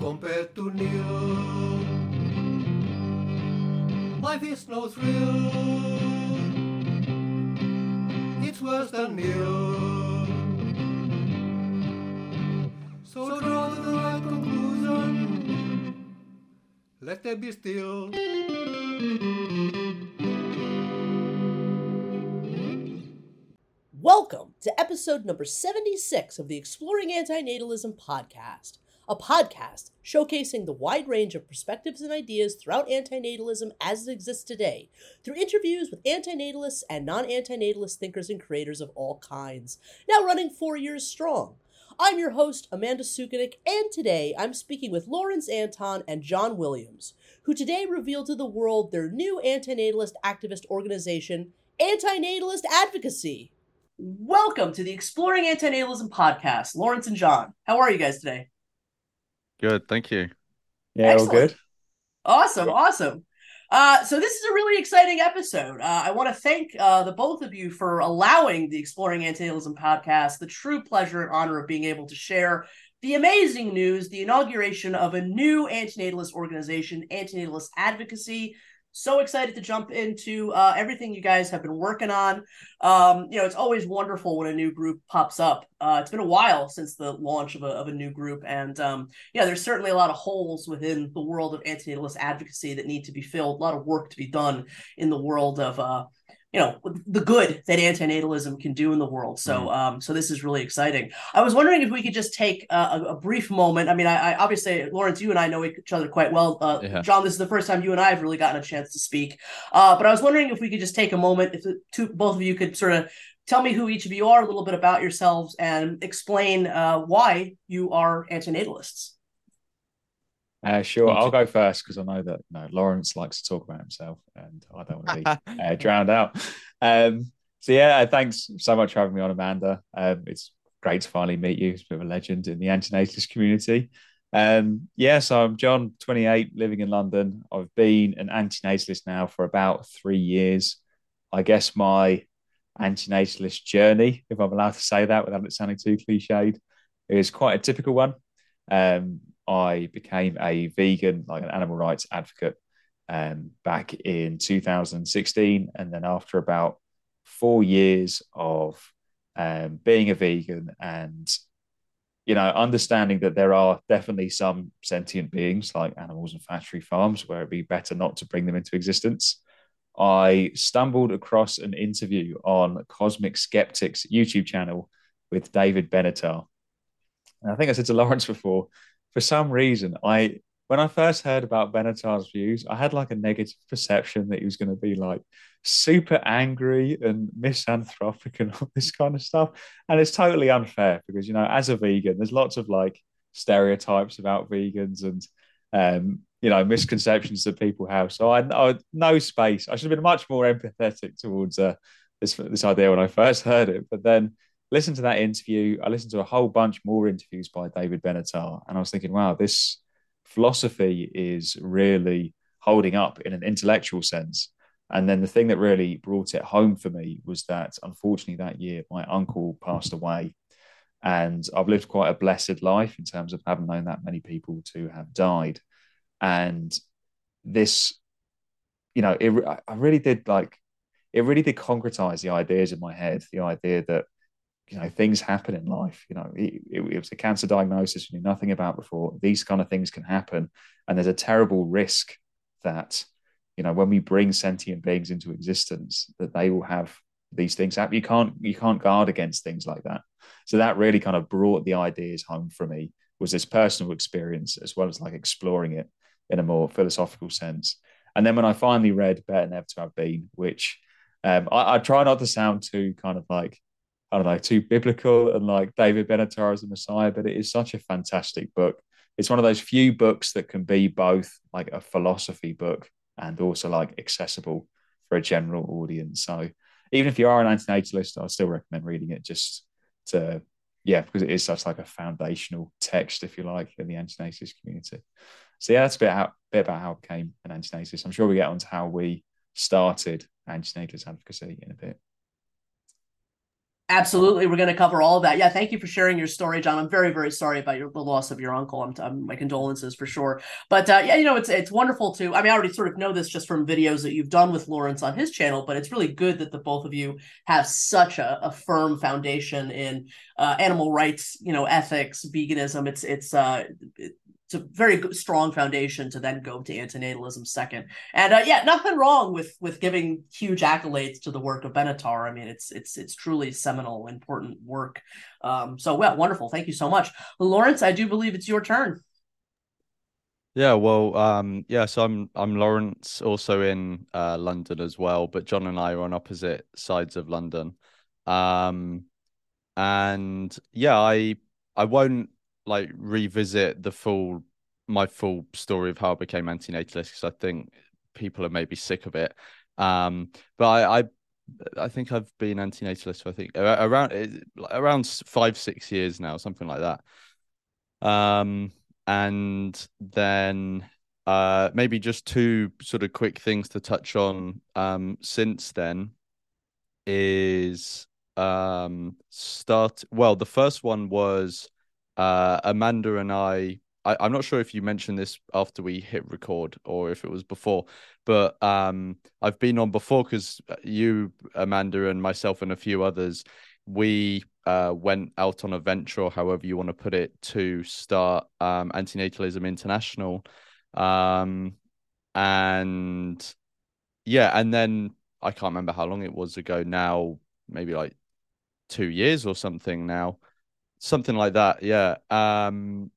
compared to nil. Life is no thrill. It's worse than nil. So draw the right conclusion. Let them be still. Welcome to episode number 76 of the Exploring Antinatalism podcast, a podcast showcasing the wide range of perspectives and ideas throughout antinatalism as it exists today, through interviews with antinatalists and non antinatalist thinkers and creators of all kinds, now running four years strong. I'm your host, Amanda Sukenick, and today I'm speaking with Lawrence Anton and John Williams, who today revealed to the world their new antinatalist activist organization, Antinatalist Advocacy. Welcome to the Exploring Antinatalism podcast, Lawrence and John. How are you guys today? Good, thank you. Yeah, all Excellent. good. Awesome, awesome. Uh, so this is a really exciting episode. Uh, I want to thank uh, the both of you for allowing the Exploring Antinatalism podcast the true pleasure and honor of being able to share the amazing news, the inauguration of a new antinatalist organization, Antinatalist Advocacy. So excited to jump into uh, everything you guys have been working on. Um, you know, it's always wonderful when a new group pops up. Uh, it's been a while since the launch of a, of a new group, and um, yeah, there's certainly a lot of holes within the world of antinatalist advocacy that need to be filled. A lot of work to be done in the world of uh, you know the good that antinatalism can do in the world. So um, so this is really exciting. I was wondering if we could just take a, a brief moment. I mean, I, I obviously Lawrence, you and I know each other quite well. Uh, Yeah. John, this is the first time you and I have really gotten a chance to speak. Uh, but I was wondering if we could just take a moment, if the two both of you could sort of tell me who each of you are, a little bit about yourselves, and explain uh, why you are antinatalists. Uh, sure, I'll go first because I know that no, Lawrence likes to talk about himself, and I don't want to be uh, drowned out. Um, so yeah, uh, thanks so much for having me on, Amanda. Um, it's great to finally meet you. It's a bit of a legend in the antinatalist community. Um, yeah, so I'm John, 28, living in London. I've been an antinatalist now for about three years. I guess my antinatalist journey, if I'm allowed to say that without it sounding too cliched, is quite a typical one. Um, I became a vegan, like an animal rights advocate, um, back in 2016. And then after about four years of um, being a vegan and you know, understanding that there are definitely some sentient beings like animals and factory farms where it'd be better not to bring them into existence. I stumbled across an interview on Cosmic Skeptics YouTube channel with David Benatar. And I think I said to Lawrence before, for some reason, I when I first heard about Benatar's views, I had like a negative perception that he was going to be like super angry and misanthropic and all this kind of stuff. And it's totally unfair because, you know, as a vegan, there's lots of like stereotypes about vegans and, um, you know, misconceptions that people have. So I, I no space. I should have been much more empathetic towards uh, this this idea when I first heard it. But then listened to that interview. I listened to a whole bunch more interviews by David Benatar, and I was thinking, wow, this philosophy is really holding up in an intellectual sense. And then the thing that really brought it home for me was that unfortunately that year my uncle passed away. And I've lived quite a blessed life in terms of having known that many people to have died. And this, you know, it, I really did like, it really did concretize the ideas in my head, the idea that you know things happen in life you know it, it, it was a cancer diagnosis we knew nothing about before these kind of things can happen. And there's a terrible risk that you know when we bring sentient beings into existence that they will have these things happen. You can't you can't guard against things like that. So that really kind of brought the ideas home for me was this personal experience as well as like exploring it in a more philosophical sense. And then when i finally read better never to have been which um, I, I try not to sound too kind of like I don't know, too biblical and like David Benatar as the Messiah, but it is such a fantastic book. It's one of those few books that can be both like a philosophy book and also like accessible for a general audience. So even if you are an antinatalist, I still recommend reading it just to, yeah, because it is such like a foundational text, if you like, in the antinatalist community. So yeah, that's a bit, how, bit about how I became an antinatalist. I'm sure we get on to how we started antinatalist advocacy in a bit. Absolutely, we're going to cover all of that. Yeah, thank you for sharing your story, John. I'm very, very sorry about your, the loss of your uncle. I'm, I'm my condolences for sure. But uh, yeah, you know, it's it's wonderful to. I mean, I already sort of know this just from videos that you've done with Lawrence on his channel, but it's really good that the both of you have such a, a firm foundation in uh, animal rights, you know, ethics, veganism. It's it's uh, it, it's a very good, strong foundation to then go to antinatalism second. And uh, yeah, nothing wrong with with giving huge accolades to the work of Benatar. I mean, it's it's it's truly seminal, important work. Um, so well, wonderful. Thank you so much, Lawrence. I do believe it's your turn. Yeah, well, um, yeah. So I'm I'm Lawrence, also in uh, London as well, but John and I are on opposite sides of London. Um, and yeah, I I won't like revisit the full my full story of how I became antinatalist because I think people are maybe sick of it. Um, but I, I I think I've been antinatalist for I think around around five six years now, something like that. Um, and then uh, maybe just two sort of quick things to touch on. Um, since then is um start well the first one was uh, Amanda and I, I, am not sure if you mentioned this after we hit record or if it was before, but um, I've been on before because you, Amanda, and myself and a few others, we uh, went out on a venture, or however you want to put it, to start um, Antinatalism International. Um, and yeah, and then I can't remember how long it was ago now, maybe like two years or something now something like that yeah. Um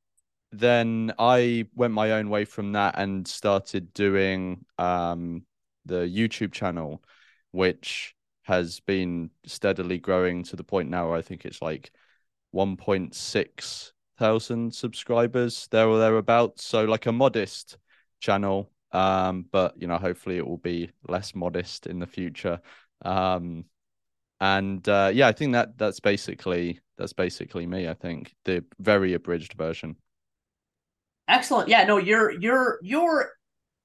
then i went my own way from that and started doing um the youtube channel which has been steadily growing to the point now where i think it's like 1.6 thousand subscribers there or thereabouts. So like a modest channel um but you know hopefully it will be less modest in the future. Um and uh yeah i think that that's basically that's basically me. I think the very abridged version. Excellent. Yeah. No, your your your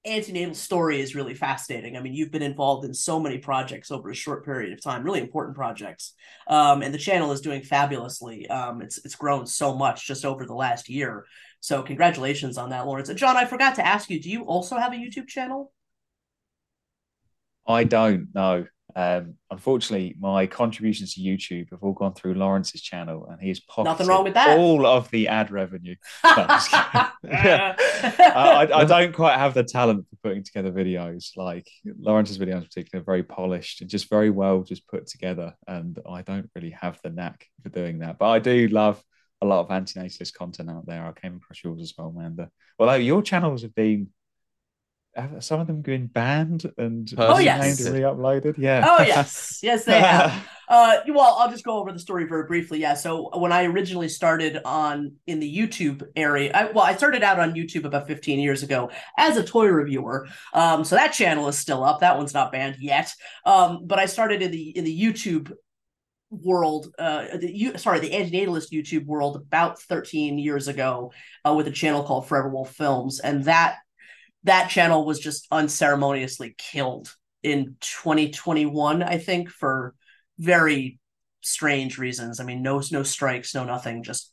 antinatal story is really fascinating. I mean, you've been involved in so many projects over a short period of time, really important projects. Um, and the channel is doing fabulously. Um, it's it's grown so much just over the last year. So congratulations on that, Lawrence. And John, I forgot to ask you, do you also have a YouTube channel? I don't know. Um, unfortunately, my contributions to YouTube have all gone through Lawrence's channel, and he's pocketed Nothing wrong with that. all of the ad revenue. No, I, I, I, don't quite have the talent for putting together videos. Like Lawrence's videos, in particular, very polished and just very well just put together. And I don't really have the knack for doing that. But I do love a lot of antinatalist content out there. I came across yours as well, Amanda. Although your channels have been some of them been banned and oh yes. re-uploaded? Yeah. Oh yes. Yes they have. Uh well i'll just go over the story very briefly. Yeah so when i originally started on in the youtube area I, well i started out on youtube about 15 years ago as a toy reviewer. Um so that channel is still up. That one's not banned yet. Um but i started in the in the youtube world uh the you sorry the antinatalist youtube world about 13 years ago uh, with a channel called forever wolf films. And that that channel was just unceremoniously killed in 2021 i think for very strange reasons. I mean no no strikes no nothing just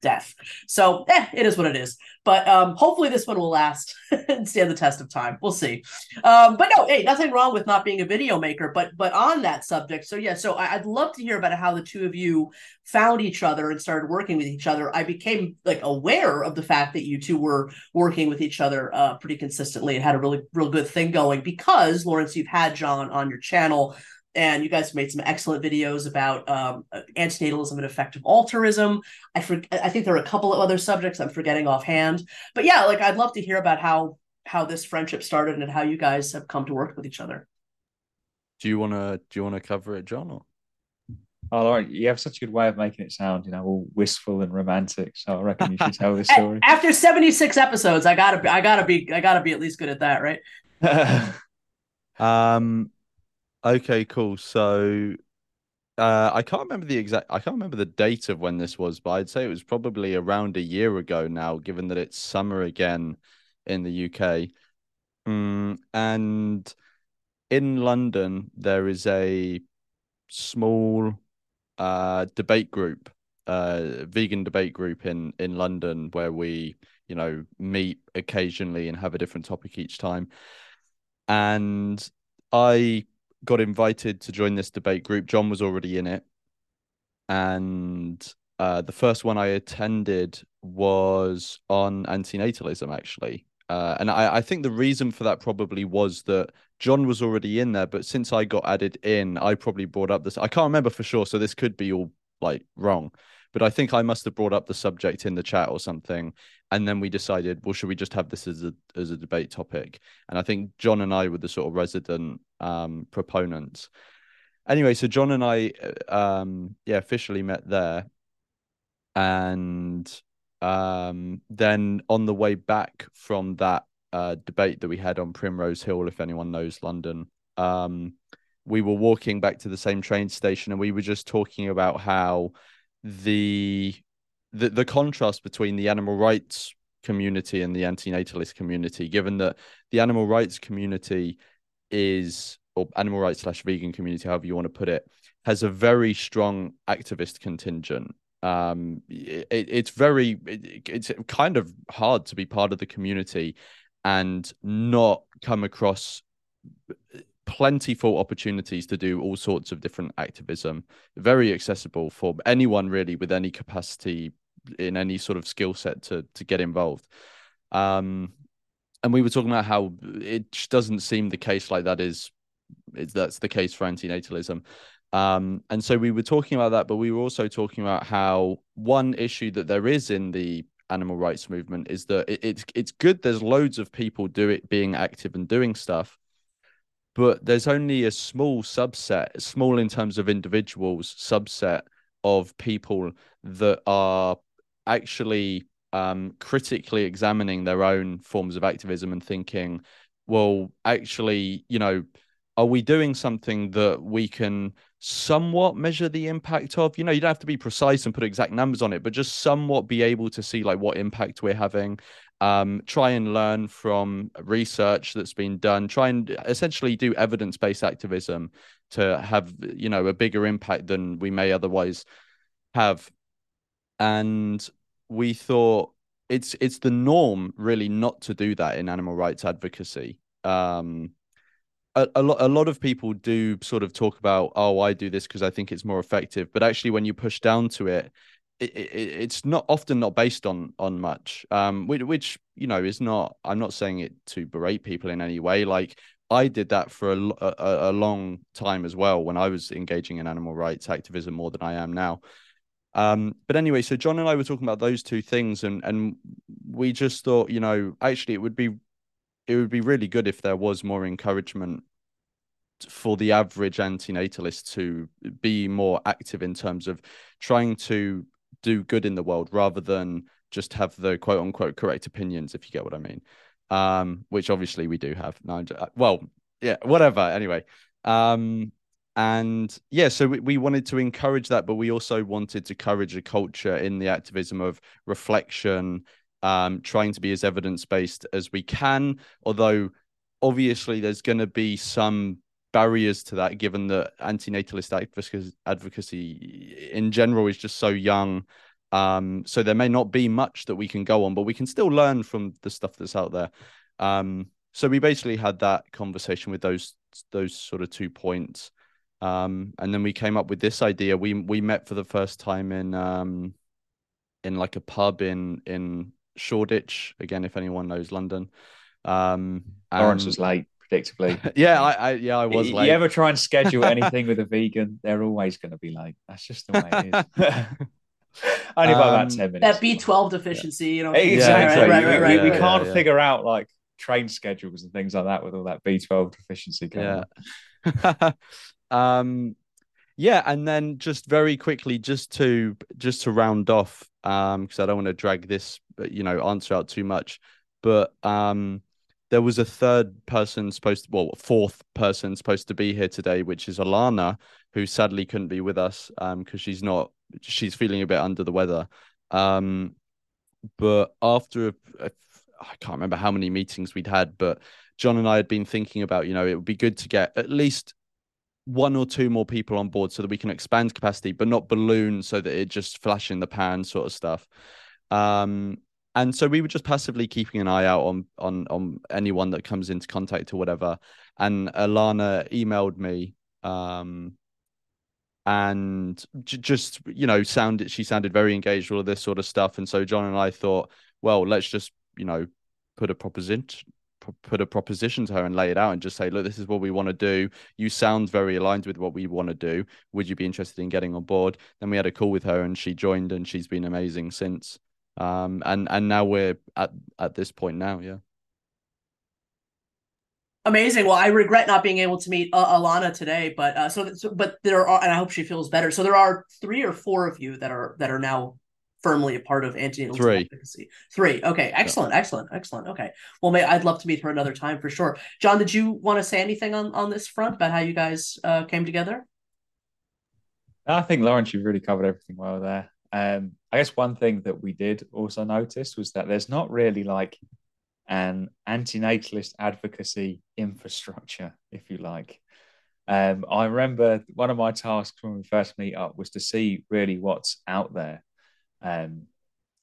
death. So eh, it is what it is. But um, hopefully this one will last and stand the test of time. We'll see. Um, but no, hey, nothing wrong with not being a video maker. But but on that subject, so yeah, so I, would love to hear about how the two of you found each other and started working with each other. I became like aware of the fact that you two were working with each other uh, pretty consistently and had a really real good thing going because Lawrence, you've had John on your channel and you guys made some excellent videos about um, antinatalism and effective altruism. I for, I think there are a couple of other subjects I'm forgetting offhand, but yeah, like I'd love to hear about how how this friendship started and how you guys have come to work with each other. Do you want to do you want to cover it, John? Or? Oh, Lauren, you have such a good way of making it sound, you know, all wistful and romantic. So I reckon you should tell this story. After seventy six episodes, I gotta, be, I gotta be, I gotta be at least good at that, right? um, Okay, cool. So uh, I can't remember the exact I can't remember the date of when this was, but I'd say it was probably around a year ago now, given that it's summer again in the UK. Mm, and in London, there is a small uh, debate group, uh, vegan debate group in in London, where we you know meet occasionally and have a different topic each time. And I got invited to join this debate group. John was already in it, and uh, the first one I attended was on antinatalism, actually. Uh, and I, I think the reason for that probably was that John was already in there, but since I got added in, I probably brought up this. I can't remember for sure, so this could be all like wrong, but I think I must have brought up the subject in the chat or something, and then we decided, well, should we just have this as a as a debate topic? And I think John and I were the sort of resident um, proponents. Anyway, so John and I, uh, um, yeah, officially met there, and um, then on the way back from that uh, debate that we had on Primrose Hill, if anyone knows London, um, we were walking back to the same train station, and we were just talking about how the the the contrast between the animal rights community and the antinatalist community, given that the animal rights community is or animal rights slash vegan community, however you want to put it, has a very strong activist contingent. Um, it, it's very it, it's kind of hard to be part of the community and not come across plentiful opportunities to do all sorts of different activism very accessible for anyone really with any capacity in any sort of skill set to to get involved um and we were talking about how it doesn't seem the case like that is, that's the case for antinatalism. Um and so we were talking about that but we were also talking about how one issue that there is in the animal rights movement is that it, it's it's good there's loads of people do it being active and doing stuff but there's only a small subset, small in terms of individuals, subset of people that are actually um, critically examining their own forms of activism and thinking, well, actually, you know, are we doing something that we can somewhat measure the impact of? You know, you don't have to be precise and put exact numbers on it, but just somewhat be able to see like what impact we're having um, try and learn from research that's been done, try and essentially do evidence based activism to have, you know, a bigger impact than we may otherwise have. And we thought it's it's the norm really not to do that in animal rights advocacy. Um, a, a lot a lot of people do sort of talk about oh I do this because I think it's more effective, but actually when you push down to it, it, it, it's not often not based on on much um which, which, you know is not i'm not saying it to berate people in any way. Like i did that for a, a, a long time as well when i was engaging in animal rights activism more than i am now um but anyway so john and i were talking about those two things and and we just thought you know actually it would be it would be really good if there was more encouragement for the average antinatalist to be more active in terms of trying to do good in the world rather than just have the quote unquote correct opinions, if you get what I mean. Um, which obviously we do have. No, uh, well, yeah, whatever. Anyway, um, and yeah, so we, we wanted to encourage that, but we also wanted to encourage a culture in the activism of reflection, um, trying to be as evidence based as we can. Although obviously there's going to be some barriers to that, given that antinatalist advocacy in general is just so young. Um, so there may not be much that we can go on, but we can still learn from the stuff that's out there. Um, so we basically had that conversation with those those sort of two points, um, and then we came up with this idea. We we met for the first time in um, in like a pub in in Shoreditch. Again, if anyone knows London, um, Lawrence was late predictably. yeah, I, I, yeah, I was. You, late. you ever try and schedule anything with a vegan? They're always going to be late. That's just the way it is. Only by about Um, ten minutes. That B twelve deficiency, you know. Exactly. Right, right, right, we, right, we right. can't yeah. figure out like train schedules and things like that with all that B12 deficiency going yeah on. Um yeah and then just very quickly just to just to round off um because i don't want to drag this you know answer out too much but um there was a third person supposed to, well fourth person supposed to be here today which is alana who sadly couldn't be with us um because she's not she's feeling a bit under the weather. Um but after a, a, I can't remember how many meetings we'd had, but John and I had been thinking about, you know, it would be good to get at least one or two more people on board so that we can expand capacity, but not balloon so that it just flash in the pan sort of stuff. Um, and so we were just passively keeping an eye out on on on anyone that comes into contact or whatever. And Alana emailed me um and j- just you know sounded she sounded very engaged all of this sort of stuff and so john and i thought well let's just you know put a proposition put a proposition to her and lay it out and just say look this is what we want to do. You sound very aligned with what we want to do. Would you be interested in getting on board? Then we had a call with her and she joined and she's been amazing since. Um and and now we're at at this point now yeah. Amazing. Well, I regret not being able to meet uh, Alana today, but uh, so, so, but there are, and I hope she feels better. So there are three or four of you that are that are now firmly a part of antinatal three. advocacy. Three. Okay. Excellent. Yeah. Excellent. Excellent. Okay. Well, may I'd love to meet her another time for sure. John, did you want to say anything on on this front about how you guys uh, came together? I think Lawrence, you've really covered everything well there. Um, I guess one thing that we did also notice was that there's not really like an antinatalist advocacy infrastructure, if you like. Um, I remember one of my tasks when we first meet up was to see really what's out there. Um,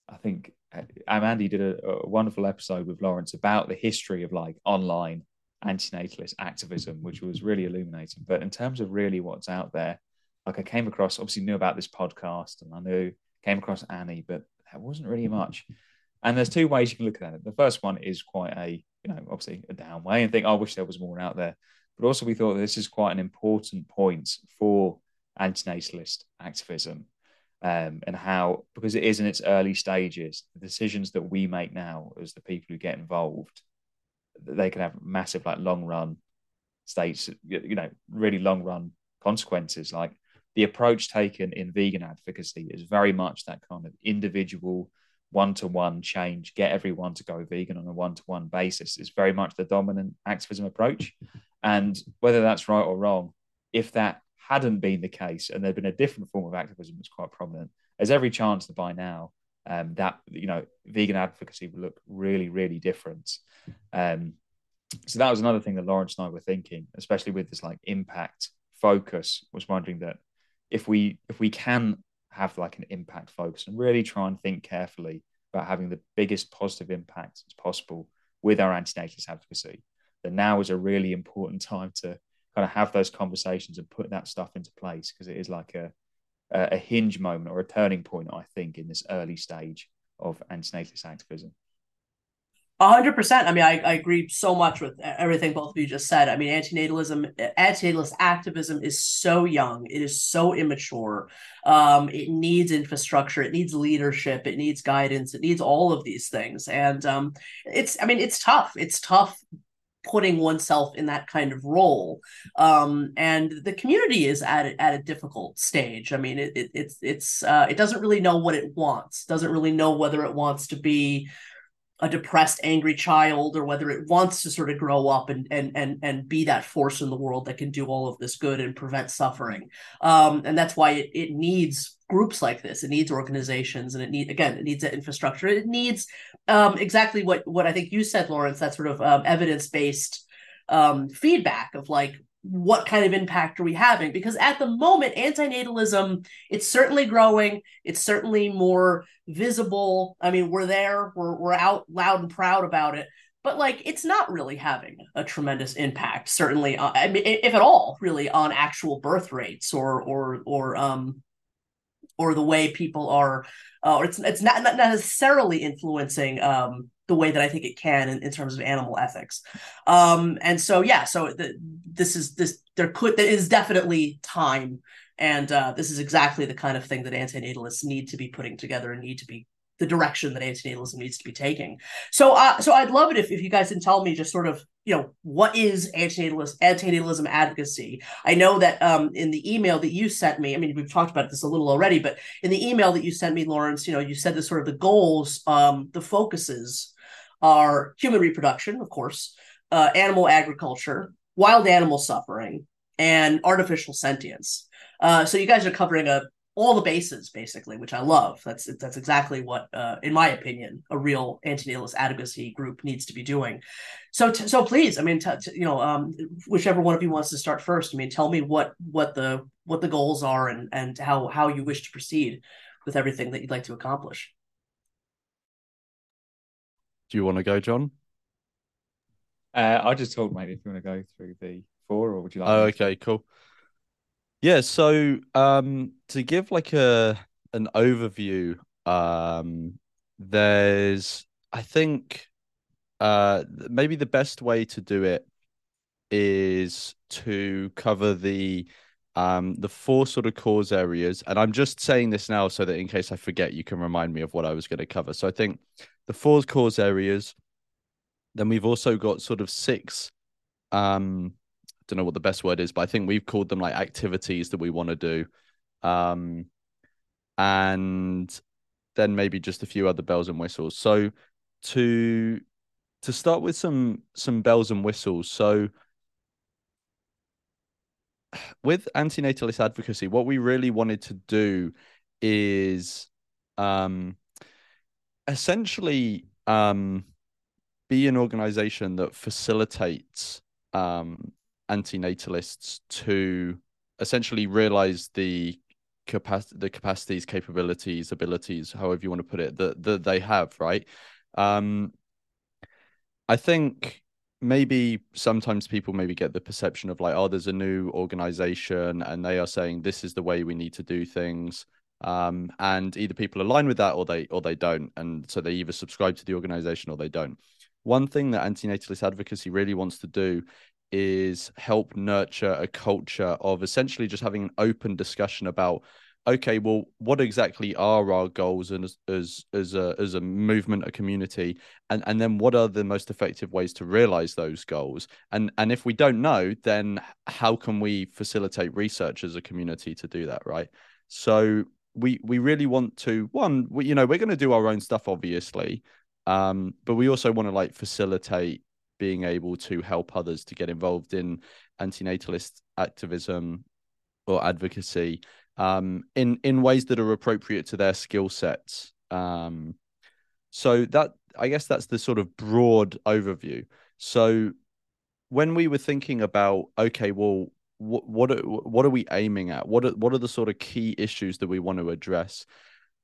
I think uh, Andy did a, a, wonderful episode with Lawrence about the history of like online antinatalist activism, which was really illuminating. But in terms of really what's out there, like I came across, obviously knew about this podcast and I knew came across Annie, but there wasn't really much. And there's two ways you can look at it. The first one is quite a, you know, obviously a down way and think, oh, I wish there was more out there. But also, we thought this is quite an important point for antinatalist activism um, and how, because it is in its early stages, the decisions that we make now as the people who get involved, they can have massive, like long run states, you know, really long run consequences. Like the approach taken in vegan advocacy is very much that kind of individual one to one change, get everyone to go vegan on a one to one basis is very much the dominant activism approach. And whether that's right or wrong, if that hadn't been the case and there'd been a different form of activism that's quite prominent, there's every chance that by now um, that you know vegan advocacy would look really, really different. Um, so that was another thing that Lawrence and I were thinking, especially with this like impact focus, was wondering that if we if we can have like an impact focus and really try and think carefully about having the biggest positive impact as possible with our antinatalist advocacy, then now is a really important time to kind of have those conversations and put that stuff into place because it is like a, a hinge moment or a turning point, I think, in this early stage of antinatalist activism hundred percent. I mean, I, I agree so much with everything both of you just said. I mean, antinatalism, antinatalist activism is so young. It is so immature. Um, it needs infrastructure. It needs leadership. It needs guidance. It needs all of these things. And um, it's, I mean, it's tough. It's tough putting oneself in that kind of role. Um, and the community is at a, at a difficult stage. I mean, it, it it's it's uh, it doesn't really know what it wants. Doesn't really know whether it wants to be a depressed angry child or whether it wants to sort of grow up and and and and be that force in the world that can do all of this good and prevent suffering um, and that's why it, it needs groups like this it needs organizations and it need again it needs that infrastructure it needs um, exactly what what i think you said lawrence that sort of um, evidence-based um, feedback of like what kind of impact are we having? Because at the moment antinatalism it's certainly growing. It's certainly more visible. I mean we're there. We're, we're out loud and proud about it. But like it's not really having a tremendous impact certainly uh, i mean if at all really on actual birth rates or or or um or the way people are uh, or it's it's not, not necessarily influencing um the way that I think it can in, in terms of animal ethics. Um, and so, yeah, so the, this is this there could there is definitely time, and uh, this is exactly the kind of thing that antinatalists need to be putting together and need to be the direction that antinatalism needs to be taking. So, uh, so I'd love it if, if you guys can tell me just sort of, you know, what is antinatalist antinatalism advocacy? I know that um, in the email that you sent me, I mean, we've talked about this a little already, but in the email that you sent me, Lawrence, you know, you said the sort of the goals, um, the focuses are human reproduction, of course, uh, animal agriculture, wild animal suffering, and artificial sentience. Uh, so you guys are covering a all the bases basically, which I love. That's that's exactly what, uh, in my opinion, a real anti-natalist advocacy group needs to be doing. So t- so please, I mean, t- t- you know, um, whichever one of you wants to start first. I mean, tell me what what the what the goals are and and how how you wish to proceed with everything that you'd like to accomplish. Do you want to go, John? Uh, I'll just told mate. If you want to go through the four, or would you like? Oh, okay, cool. Yeah, so um to give like a an overview, um there's I think uh maybe the best way to do it is to cover the um the four sort of cause areas and I'm just saying this now so that in case I forget you can remind me of what I was going to cover. So I think the four cause areas then we've also got sort of six um don't know what the best word is, but I think we've called them like activities that we want to do. Um, and then maybe just a few other bells and whistles. So to to start with some some bells and whistles. So with antinatalist advocacy, what we really wanted to do is um essentially um be an organization that facilitates um antinatalists to essentially realize the capacity the capacities capabilities abilities however you want to put it that that they have right? Um i think maybe sometimes people maybe get the perception of like oh there's a new organization and they are saying this is the way we need to do things um and either people align with that or they or they don't and so they either subscribe to the organization or they don't. One thing that antinatalist advocacy really wants to do is help nurture a culture of essentially just having an open discussion about okay well what exactly are our goals and as as as a as a movement a community and and then what are the most effective ways to realize those goals? And and if we don't know then how can we facilitate research as a community to do that right? So we we really want to one we, you know we're going to do our own stuff obviously um but we also want to like facilitate being able to help others to get involved in antinatalist activism or advocacy um, in in ways that are appropriate to their skill sets. Um, so that I guess that's the sort of broad overview. So when we were thinking about okay, well, what what are, what are we aiming at? What are what are the sort of key issues that we want to address?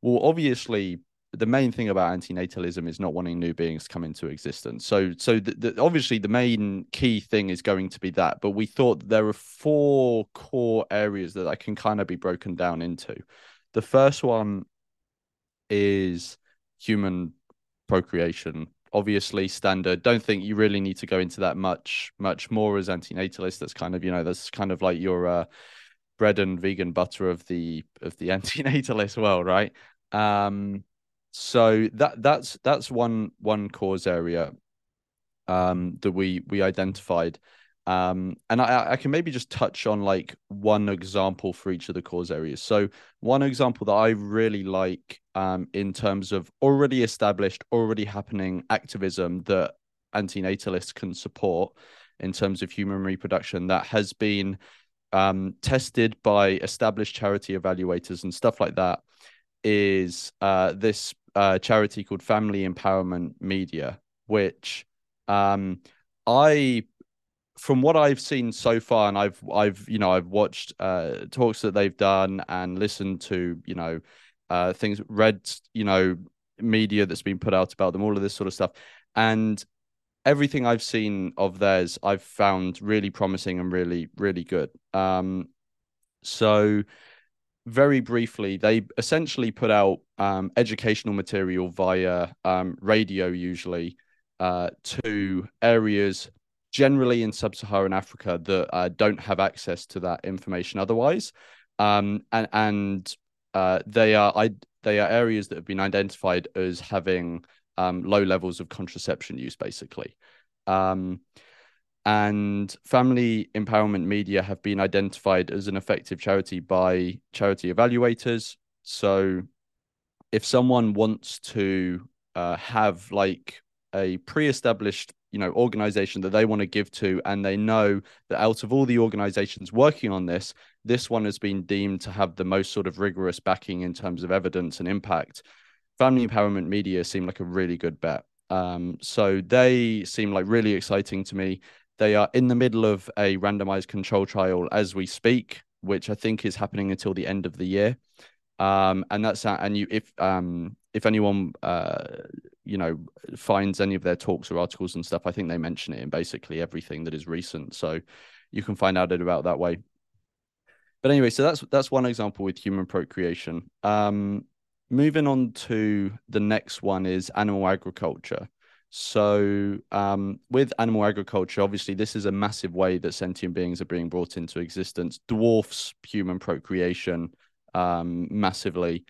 Well, obviously, the main thing about antinatalism is not wanting new beings to come into existence. So, so the, the, obviously the main key thing is going to be that. But we thought there are four core areas that I can kind of be broken down into. The first one is human procreation. Obviously, standard. Don't think you really need to go into that much, much more as antinatalist. That's kind of you know that's kind of like your uh, bread and vegan butter of the of the antinatalist world, right? Um, so that that's that's one one cause area um, that we we identified. Um, and I, I can maybe just touch on like one example for each of the cause areas. So one example that i really like um, in terms of already established already happening activism that antinatalists can support in terms of human reproduction that has been um, tested by established charity evaluators and stuff like that is uh, this uh, charity called Family Empowerment Media, which um, I, from what I've seen so far, and I've I've you know I've watched uh, talks that they've done and listened to you know uh, things, read you know media that's been put out about them, all of this sort of stuff, and everything I've seen of theirs, I've found really promising and really really good. Um, so very briefly, they essentially put out um, educational material via um, radio, usually uh, to areas generally in sub-Saharan Africa that uh, don't have access to that information otherwise, um, and and uh, they are I, they are areas that have been identified as having um, low levels of contraception use, basically. And family empowerment media have been identified as an effective charity by charity evaluators so if someone wants to uh, have like a pre-established you know organization that they want to give to and they know that out of all the organizations working on this this one has been deemed to have the most sort of rigorous backing in terms of evidence and impact. Family Empowerment Media seem like a really good bet. Um, so they seem like really exciting to me. They are in the middle of a randomized control trial as we speak, which I think is happening until the end of the year. Um, and that's and you if um if anyone uh you know finds any of their talks or articles and stuff, I think they mention it in basically everything that is recent. So you can find out about that way. But anyway, so that's that's one example with human procreation. Um, moving on to the next one is animal agriculture. So, um, with animal agriculture, obviously, this is a massive way that sentient beings are being brought into existence, dwarfs human procreation um, massively.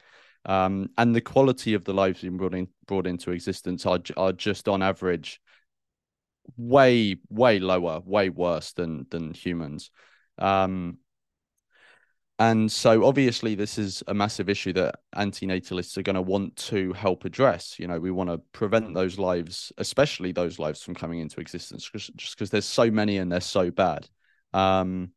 Um, and the quality of the lives being brought, in, brought into existence are, are just on average way, way lower, way worse than, than humans. Um, and so obviously this is a massive issue that antinatalists are going to want to help address. You know, we want to prevent those lives, especially those lives from coming into existence just because there's so many and they're so bad. Um,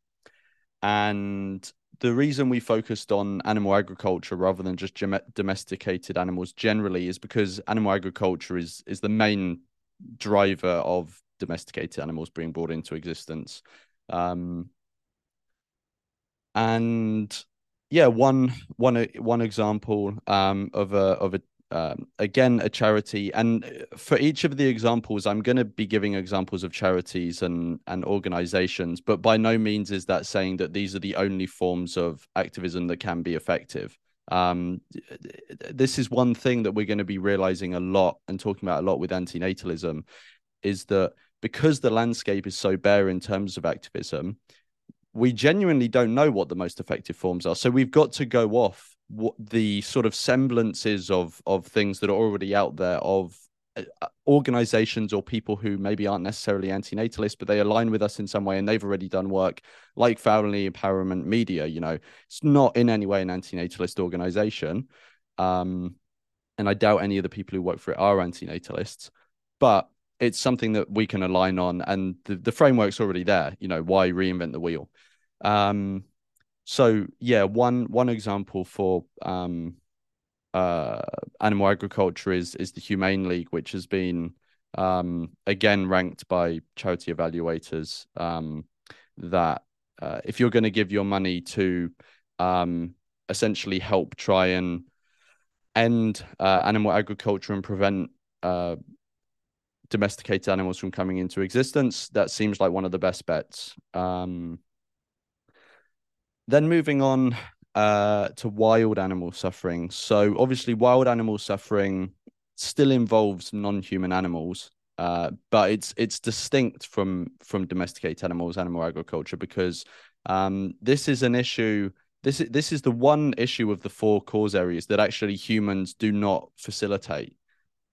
and the reason we focused on animal agriculture rather than just domesticated animals generally is because animal agriculture is is the main driver of domesticated animals being brought into existence. Um, and yeah, one one one example um, of a of a um, again a charity. And uh, for each of the examples i'm going to be giving examples of charities and and organizations but by no means is that saying that these are the only forms of activism that can be effective. Um, this is one thing that we're going to be realizing a lot and talking about a lot with antinatalism is that because the landscape is so bare in terms of activism we genuinely don't know what the most effective forms are. So we've got to go off what the sort of semblances of of things that are already out there of uh, uh, organizations or people who maybe aren't necessarily anti-natalist but they align with us in some way and they've already done work like family empowerment media you know it's not in any way an anti-natalist organization um, and i doubt any of the people who work for it are anti-natalists but it's something that we can align on and the, the framework's already there you know why reinvent the wheel. Um, so yeah, one one example for um, uh, animal agriculture is is the Humane League, which has been um, again ranked by charity evaluators um, that uh, if you're going to give your money to um, essentially help try and end uh, animal agriculture and prevent uh, domesticated animals from coming into existence, that seems like one of the best bets. Um, then moving on uh, to wild animal suffering. So obviously, wild animal suffering still involves non-human animals, uh, but it's it's distinct from from domesticated animals, animal agriculture, because um, this is an issue. This is this is the one issue of the four cause areas that actually humans do not facilitate,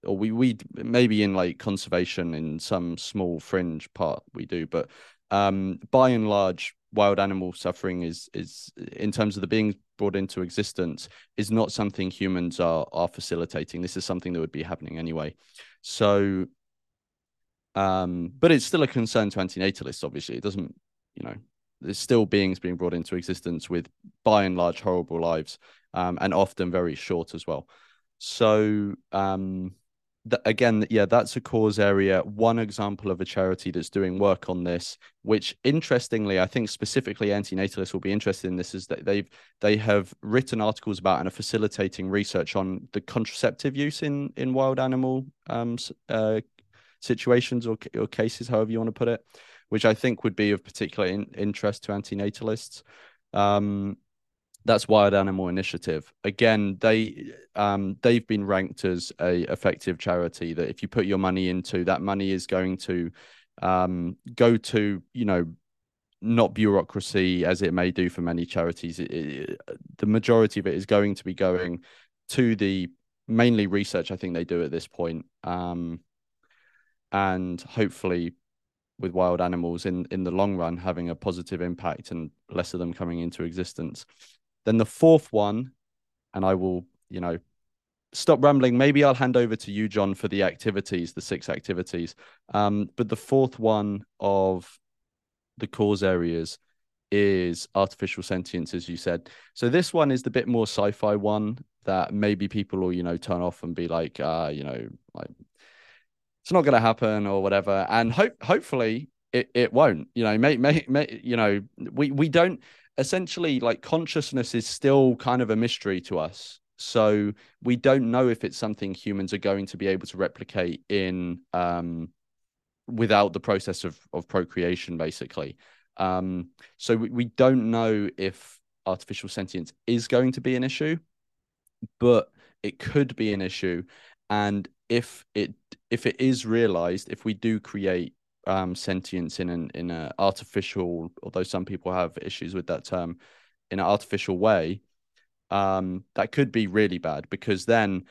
or we we maybe in like conservation in some small fringe part we do, but um, by and large, wild animal suffering is is in terms of the beings brought into existence is not something humans are are facilitating. This is something that would be happening anyway. So, um, but it's still a concern to antinatalists. Obviously, it doesn't, you know, there's still beings being brought into existence with by and large horrible lives, um, and often very short as well. So, um, again, yeah, that's a cause area. One example of a charity that's doing work on this, which interestingly, I think specifically anti-natalists will be interested in this, is that they've they have written articles about and are facilitating research on the contraceptive use in in wild animal um uh, situations or or cases, however you want to put it, which I think would be of particular in, interest to anti-natalists. Um, that's Wild Animal Initiative. Again, they um, they've been ranked as a effective charity that if you put your money into, that money is going to um, go to you know not bureaucracy as it may do for many charities. It, it, the majority of it is going to be going to the mainly research. I think they do at this point, um, and hopefully with wild animals in in the long run having a positive impact and less of them coming into existence then the fourth one, and I will, you know, stop rambling. Maybe I'll hand over to you, John, for the activities, the six activities. Um, but the fourth one of the cause areas is artificial sentience, as you said. So this one is the bit more sci-fi one that maybe people will, you know, turn off and be like, uh, you know, like it's not going to happen or whatever. And hope hopefully it, it won't. You know, may, may, may, you know, we we don't essentially like consciousness is still kind of a mystery to us. So we don't know if it's something humans are going to be able to replicate in um without the process of of procreation, basically. Um, so we, we don't know if artificial sentience is going to be an issue, but it could be an issue. And if it if it is realized, if we do create um, sentience in an in an artificial, although some people have issues with that term, in an artificial way, um, that could be really bad because then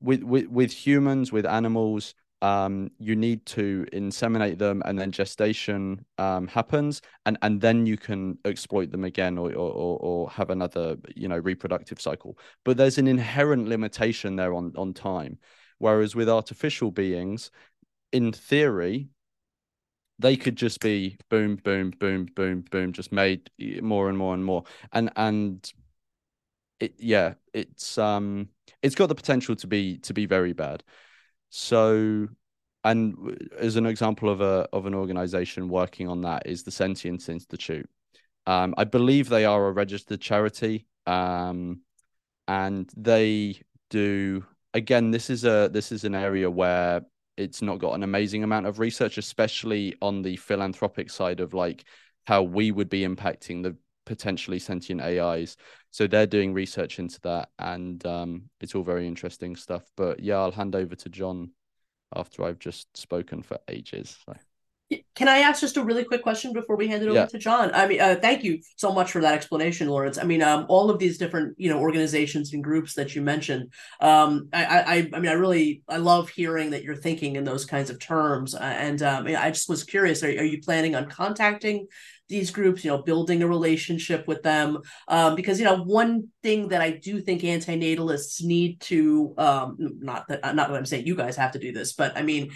with with with humans, with animals, um, you need to inseminate them and then gestation um, happens and and then you can exploit them again or, or or have another you know reproductive cycle. But there's an inherent limitation there on on time. Whereas with artificial beings in theory they could just be boom boom boom boom boom just made more and more and more and and it yeah it's um it's got the potential to be to be very bad so, and as an example of a of an organization working on that is the Sentience Institute. Um, I believe they are a registered charity, um, and they do. Again, this is a this is an area where it's not got an amazing amount of research, especially on the philanthropic side of like how we would be impacting the potentially sentient AIs. So they're doing research into that, and um, it's all very interesting stuff. But yeah, I'll hand over to John after I've just spoken for ages. So. Can I ask just a really quick question before we hand it over yeah. to John? I mean, uh, thank you so much for that explanation, Lawrence. I mean, um, all of these different, you know, organizations and groups that you mentioned. Um, I, I, I mean, I really, I love hearing that you're thinking in those kinds of terms. Uh, and um, I just was curious: are, are you planning on contacting these groups? You know, building a relationship with them? Um, because you know, one thing that I do think antinatalists need to, um, not that, not that I'm saying you guys have to do this, but I mean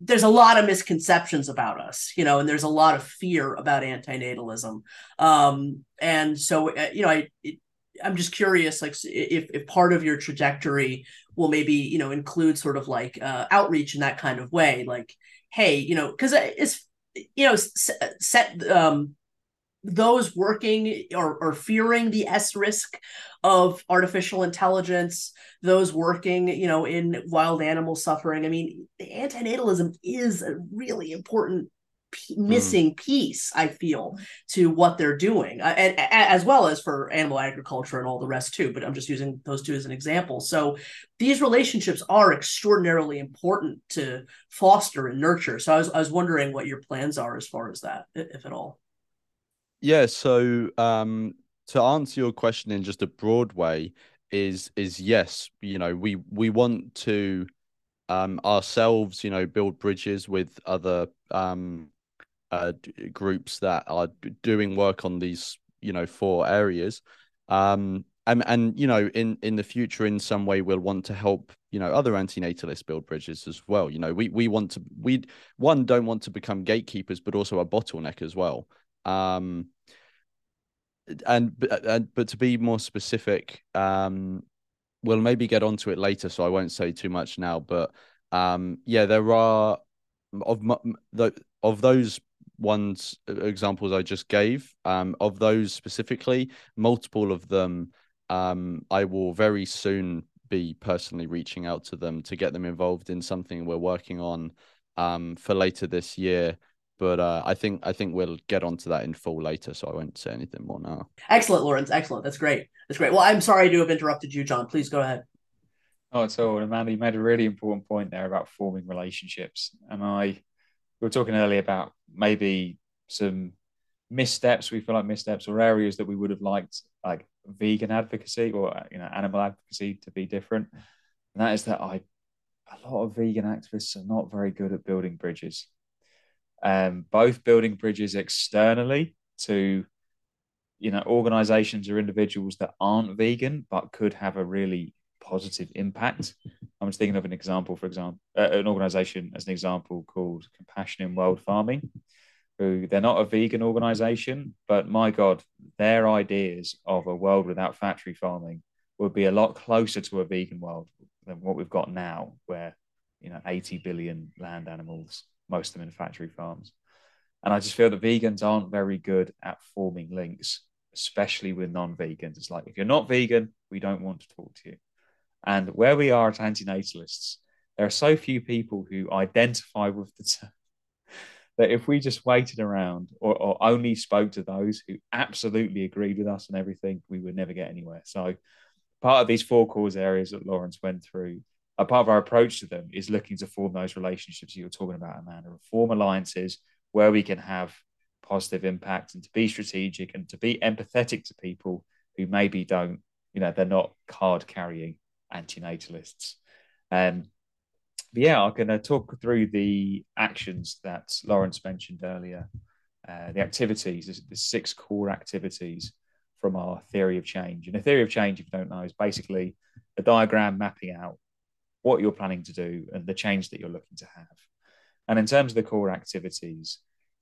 there's a lot of misconceptions about us, you know, and there's a lot of fear about antinatalism. Um, and so, uh, you know, I, it, I'm just curious, like, if, if part of your trajectory will maybe, you know, include sort of like uh, outreach in that kind of way, like, hey, you know, because it's, you know, set, um, those working or, or fearing the S risk of artificial intelligence, those working, you know, in wild animal suffering. I mean, the antinatalism is a really important p- hmm. missing mm. piece i feel to what they're doing uh, and, as well as for animal agriculture and all the rest too but i'm just using those two as an example so these relationships are extraordinarily important to foster and nurture so i was, I was wondering what your plans are as far as that if at all yeah, so um, to answer your question in just a broad way is is yes, you know, we we want to um, ourselves, you know, build bridges with other um, uh, groups that are doing work on these, you know, four areas. Um, and and you know, in in the future, in some way, we'll want to help you know other antinatalists build bridges as well. You know, we we want to we one don't want to become gatekeepers, but also a bottleneck as well. Um, and and but to be more specific, um, we'll maybe get onto it later, so I won't say too much now. But um, yeah, there are of of those ones examples I just gave. Um, of those specifically, multiple of them, um, I will very soon be personally reaching out to them to get them involved in something we're working on um, for later this year but uh, I think I think we'll get onto that in full later, so I won't say anything more now. Excellent, Lawrence. Excellent. That's great. That's great. Well, I'm sorry to have interrupted you, John. Please go ahead. Oh, it's all. And Amanda, you made a really important point there about forming relationships, and I we were talking earlier about maybe some missteps we feel like missteps or areas that we would have liked like vegan advocacy or you know animal advocacy to be different and that is that i a lot of vegan activists are not very good at building bridges um, both building bridges externally to you know organizations or individuals that aren't vegan but could have a really positive impact. I'm just thinking of an example for example uh, an organization as an example called compassion in world farming who they're not a vegan organization, but my God, their ideas of a world without factory farming would be a lot closer to a vegan world than what we've got now, where you know 80 billion land animals, most of them in factory farms. And I just feel that vegans aren't very good at forming links, especially with non-vegans. It's like if you're not vegan, we don't want to talk to you. And where we are at antinatalists, there are so few people who identify with the term that if we just waited around or, or, only spoke to those who absolutely agreed with us and everything, we would never get anywhere. So, part of these four cause areas that Lawrence went through, a part of our approach to them is looking to form those relationships you're talking about, Amanda, form alliances where we can have positive impact and to be strategic and to be empathetic to people who maybe don't, you know, they're not card carrying antinatalists. Um, but yeah, I'm going to talk through the actions that Lawrence mentioned earlier, uh, the activities, the six core activities from our theory of change. And a theory of change, if you don't know, is basically a diagram mapping out what you're planning to do and the change that you're looking to have. And in terms of the core activities,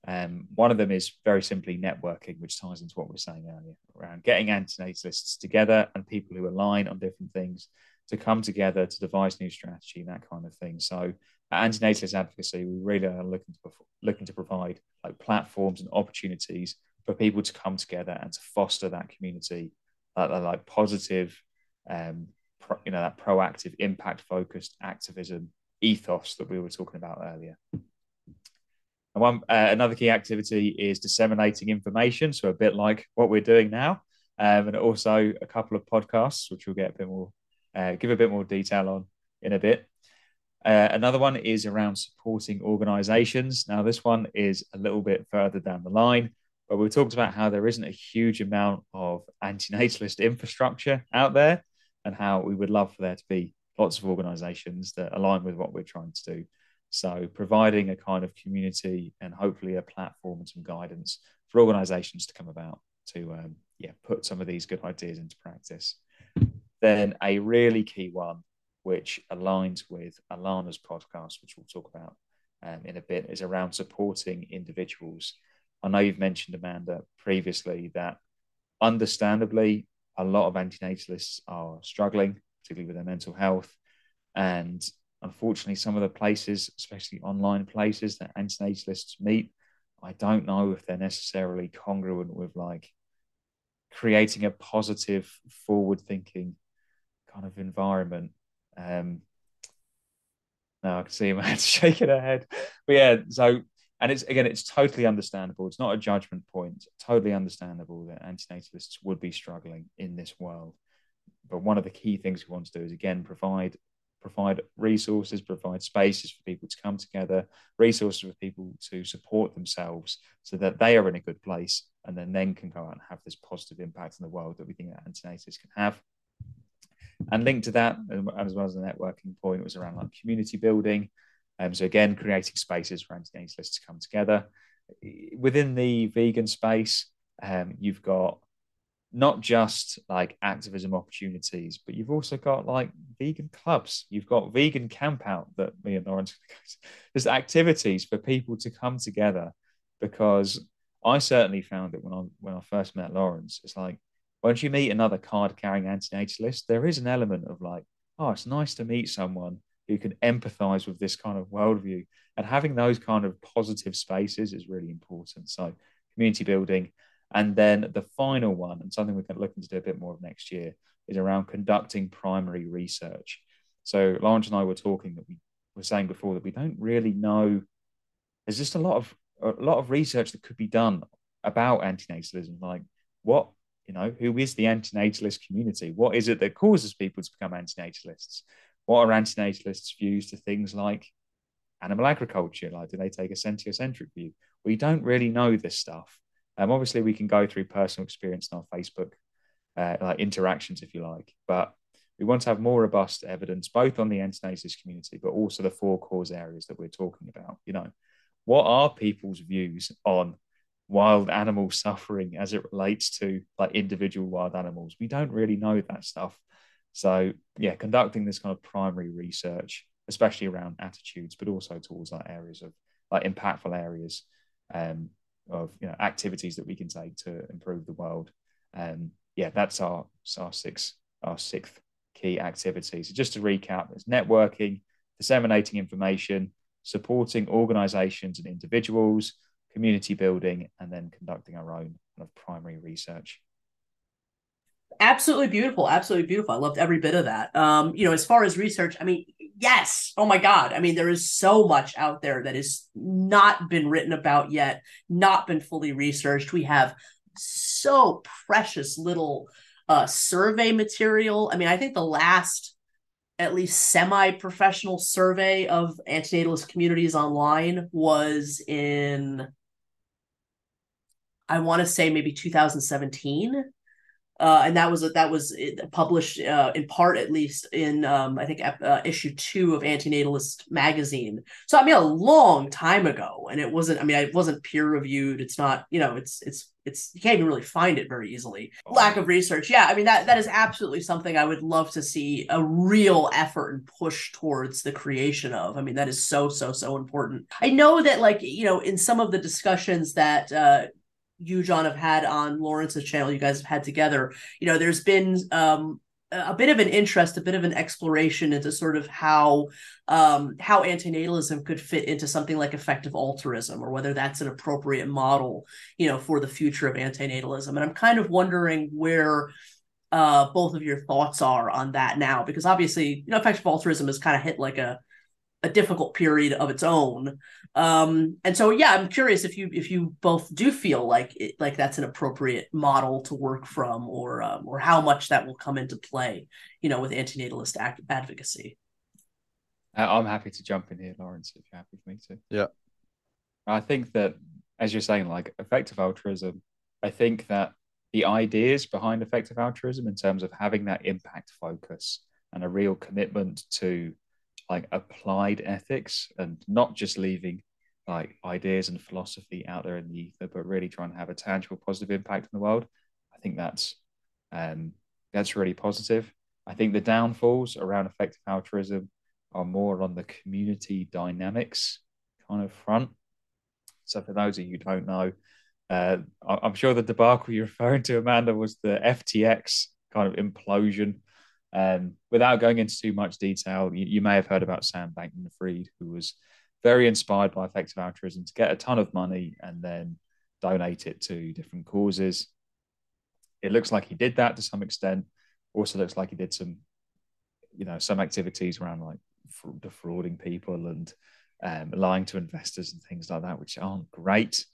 um, one of them is very simply networking, which ties into what we were saying earlier around getting antinatalists together and people who align on different things to come together to devise new strategy, and that kind of thing. So at Antinatalist Advocacy, we really are looking to looking to provide like platforms and opportunities for people to come together and to foster that community, that, that like positive, um, you know, that proactive, impact focused activism ethos that we were talking about earlier. And one uh, another key activity is disseminating information, so a bit like what we're doing now, um, and also a couple of podcasts, which we'll get a bit more uh, give a bit more detail on in a bit. Uh, another one is around supporting organizations. Now, this one is a little bit further down the line, but we talked about how there isn't a huge amount of antinatalist infrastructure out there and how we would love for there to be lots of organizations that align with what we're trying to do. So, providing a kind of community and hopefully a platform and some guidance for organizations to come about to um, yeah, put some of these good ideas into practice. Then a really key one, which aligns with Alana's podcast, which we'll talk about um, in a bit, is around supporting individuals. I know you've mentioned, Amanda, previously that understandably, a lot of antinatalists are struggling, particularly with their mental health. And unfortunately, some of the places, especially online places that antinatalists meet, I don't know if they're necessarily congruent with like creating a positive, forward thinking kind of environment. Um, no, I can see Matt shaking her head. But yeah, so and it's again, it's totally understandable. It's not a judgment point. Totally understandable that antinatalists would be struggling in this world. But one of the key things we want to do is again provide provide resources, provide spaces for people to come together, resources for people to support themselves so that they are in a good place and then then can go out and have this positive impact in the world that we think that antinatalists can have. And linked to that, uh, as well as the networking point, was around like community building. Um, so again, creating spaces for antinatalists to come together. Within the vegan space, um, you've got not just like activism opportunities, but you've also got like vegan clubs. You've got vegan camp out that me and Lawrence. There's activities for people to come together because I certainly found it when I when I first met Lawrence. It's like once you meet another card carrying antinatalist, there is an element of like, oh, it's nice to meet someone who can empathize with this kind of worldview. And having those kind of positive spaces is really important. So, community building. And then the final one, and something we're looking to do a bit more of next year, is around conducting primary research. So, Lawrence and I were talking that we were saying before that we don't really know. There's just a lot of a lot of research that could be done about antinatalism, like what you know, who is the antinatalist community? What is it that causes people to become antinatalists? What are antinatalists' views to things like animal agriculture? Like, do they take a sentiocentric view? We don't really know this stuff. Um, obviously, we can go through personal experience in our Facebook uh, like interactions, if you like, but we want to have more robust evidence, both on the antinatalist community, but also the four cause areas that we're talking about. You know, what are people's views on wild animal suffering as it relates to like individual wild animals. We don't really know that stuff. So yeah, conducting this kind of primary research, especially around attitudes, but also towards like areas of like impactful areas, um, of you know activities that we can take to improve the world. Um, yeah, that's our our six our sixth key activity. So just to recap, it's networking, disseminating information, supporting organizations and individuals, community building, and then conducting our own kind of primary research absolutely beautiful absolutely beautiful. I loved every bit of that. Um you know as far as research i mean yes. Oh my god. I mean there is so much out there that has not been written about yet not been fully researched. We have so precious little uh survey material. I mean i think the last at least semi-professional survey of antinatalist communities online was in I want to say maybe 2017 uh, and that was that was published uh, in part at least in um, I think uh, issue two of Antinatalist magazine. So I mean a long time ago, and it wasn't. I mean it wasn't peer reviewed. It's not. You know, it's it's it's you can't even really find it very easily. Oh. Lack of research. Yeah, I mean that that is absolutely something I would love to see a real effort and push towards the creation of. I mean that is so so so important. I know that like you know in some of the discussions that uh, you John have had on Lawrence's channel, you guys have had together. You know, there's been um, a bit of an interest, a bit of an exploration into sort of how um, how antinatalism could fit into something like effective altruism, or whether that's an appropriate model, you know, for the future of antinatalism. And I'm kind of wondering where uh, both of your thoughts are on that now, because obviously, you know, effective altruism has kind of hit like a a difficult period of its own. Um, and so, yeah, I'm curious if you if you both do feel like it, like that's an appropriate model to work from, or um, or how much that will come into play, you know, with antinatalist ac- advocacy. I'm happy to jump in here, Lawrence, if you're happy for me to. Yeah, I think that as you're saying, like effective altruism, I think that the ideas behind effective altruism in terms of having that impact focus and a real commitment to like applied ethics and not just leaving like ideas and philosophy out there in the ether, but really trying to have a tangible positive impact in the world. I think that's um, that's really positive. I think the downfalls around effective altruism are more on the community dynamics kind of front. So for those of you who don't know, uh, I'm sure the debacle you're referring to, Amanda, was the FTX kind of implosion um, without going into too much detail, you, you may have heard about Sam Bankman Fried, who was very inspired by effective altruism to get a ton of money and then donate it to different causes. It looks like he did that to some extent. Also, looks like he did some, you know, some activities around like defrauding people and um, lying to investors and things like that, which aren't great.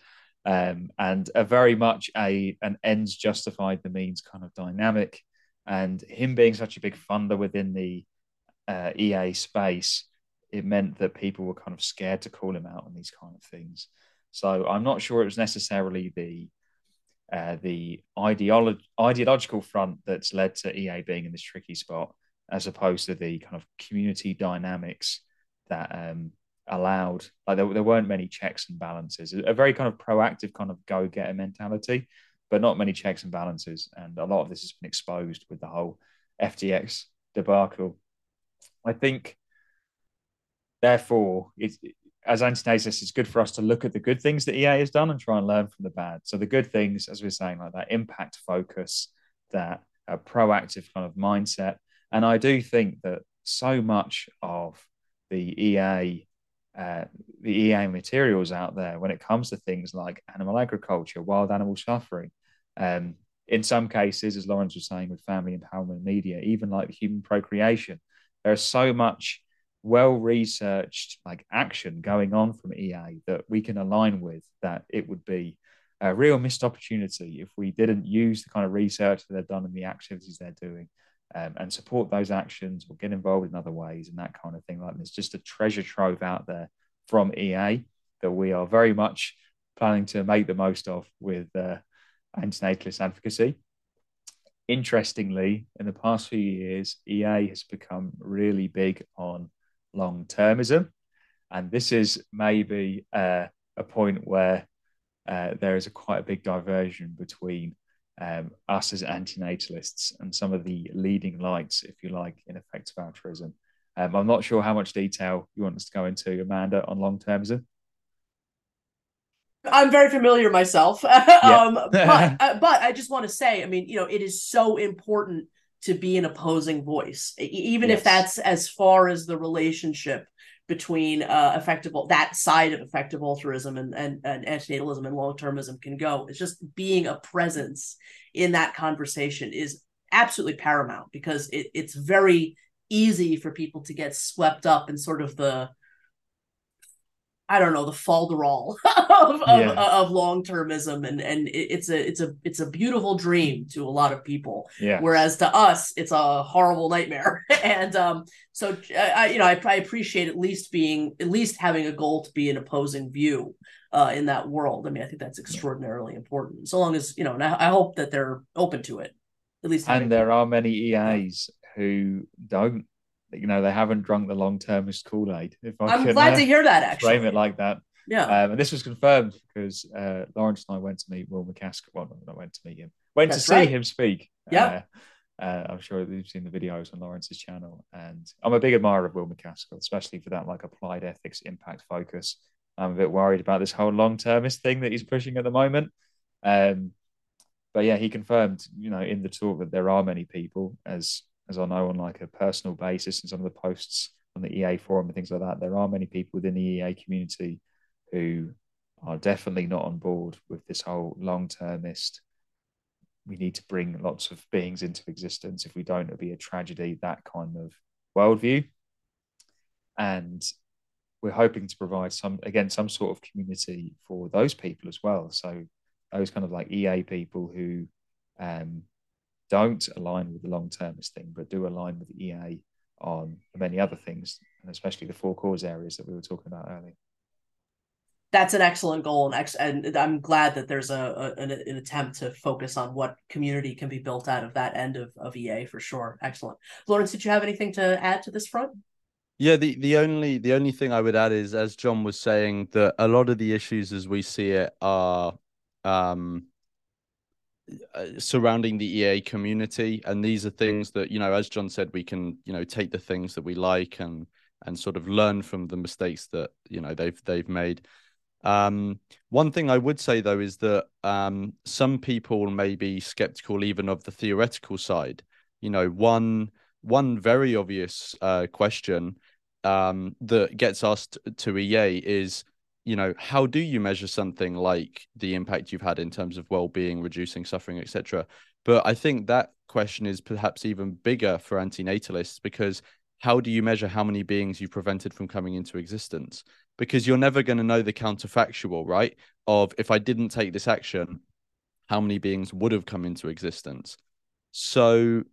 Um, and a very much a an ends justified the means kind of dynamic and him being such a big funder within the uh, EA space, it meant that people were kind of scared to call him out on these kind of things. So I'm not sure it was necessarily the uh, the ideolo- ideological front that's led to EA being in this tricky spot, as opposed to the kind of community dynamics that um, allowed like there, there weren't many checks and balances. A very kind of proactive kind of go getter mentality but not many checks and balances. And a lot of this has been exposed with the whole FTX debacle. I think, therefore, it's, as antinatalists, it's good for us to look at the good things that EA has done and try and learn from the bad. So the good things, as we are saying, like that impact focus, that uh, proactive kind of mindset. And I do think that so much of the EA uh, the EA materials out there when it comes to things like animal agriculture, wild animal suffering, um, in some cases, as Lawrence was saying, with family empowerment media, even like human procreation, there is so much well researched like action going on from EA that we can align with that it would be a real missed opportunity if we didn't use the kind of research that they've done and the activities they're doing um, and support those actions or get involved in other ways and that kind of thing. Like there's just a treasure trove out there from EA that we are very much planning to make the most of with uh, antinatalist advocacy. Interestingly, in the past few years, EA has become really big on long termism. And this is maybe uh, a point where uh, there is a quite a big diversion between um, us as antinatalists and some of the leading lights, if you like, in effective altruism. Um, I'm not sure how much detail you want us to go into, Amanda, on long termism. I'm very familiar myself. um, but uh, but I just want to say, I mean, you know, it is so important to be an opposing voice, even yes. if that's as far as the relationship between uh, effective that side of effective altruism and, and, and antinatalism and long termism can go. It's just being a presence in that conversation is absolutely paramount because it, it's very easy for people to get swept up in sort of the I don't know the falderall of, yeah. of, of long termism, and and it's a it's a it's a beautiful dream to a lot of people. Yeah. Whereas to us, it's a horrible nightmare. and um, so I you know I, I appreciate at least being at least having a goal to be an opposing view uh, in that world. I mean, I think that's extraordinarily important. So long as you know, and I, I hope that they're open to it. At least, and there are many EAs who don't you know they haven't drunk the long termist Kool Aid. If I am glad uh, to hear that. Actually, frame it like that. Yeah. Um, and this was confirmed because uh, Lawrence and I went to meet Will MacAskill. Well, I went to meet him. Went That's to see right. him speak. Yeah. Uh, uh, I'm sure you've seen the videos on Lawrence's channel, and I'm a big admirer of Will MacAskill, especially for that like applied ethics impact focus. I'm a bit worried about this whole long termist thing that he's pushing at the moment. Um, but yeah, he confirmed, you know, in the talk that there are many people, as as I know on like a personal basis and some of the posts on the EA forum and things like that, there are many people within the EA community who are definitely not on board with this whole long termist. We need to bring lots of beings into existence. If we don't, it'll be a tragedy, that kind of worldview. And we're hoping to provide some, again, some sort of community for those people as well. So those kind of like EA people who um, don't align with the long termist thing, but do align with EA on many other things, and especially the four cause areas that we were talking about earlier. That's an excellent goal, and, ex- and I'm glad that there's a, a an, an, attempt to focus on what community can be built out of that end of, of EA for sure. Excellent, Lawrence. Did you have anything to add to this front? Yeah, the, the only the only thing I would add is, as John was saying, that a lot of the issues as we see it are um, surrounding the EA community, and these are things that you know, as John said, we can you know take the things that we like and and sort of learn from the mistakes that you know they've they've made. Um, one thing I would say though is that um, some people may be skeptical even of the theoretical side. You know, one one very obvious uh, question um, that gets asked to EA is you know how do you measure something like the impact you've had in terms of well-being reducing suffering etc but i think that question is perhaps even bigger for antinatalists because how do you measure how many beings you prevented from coming into existence? Because you're never going to know the counterfactual right? Of if i didn't take this action how many beings would have come into existence? So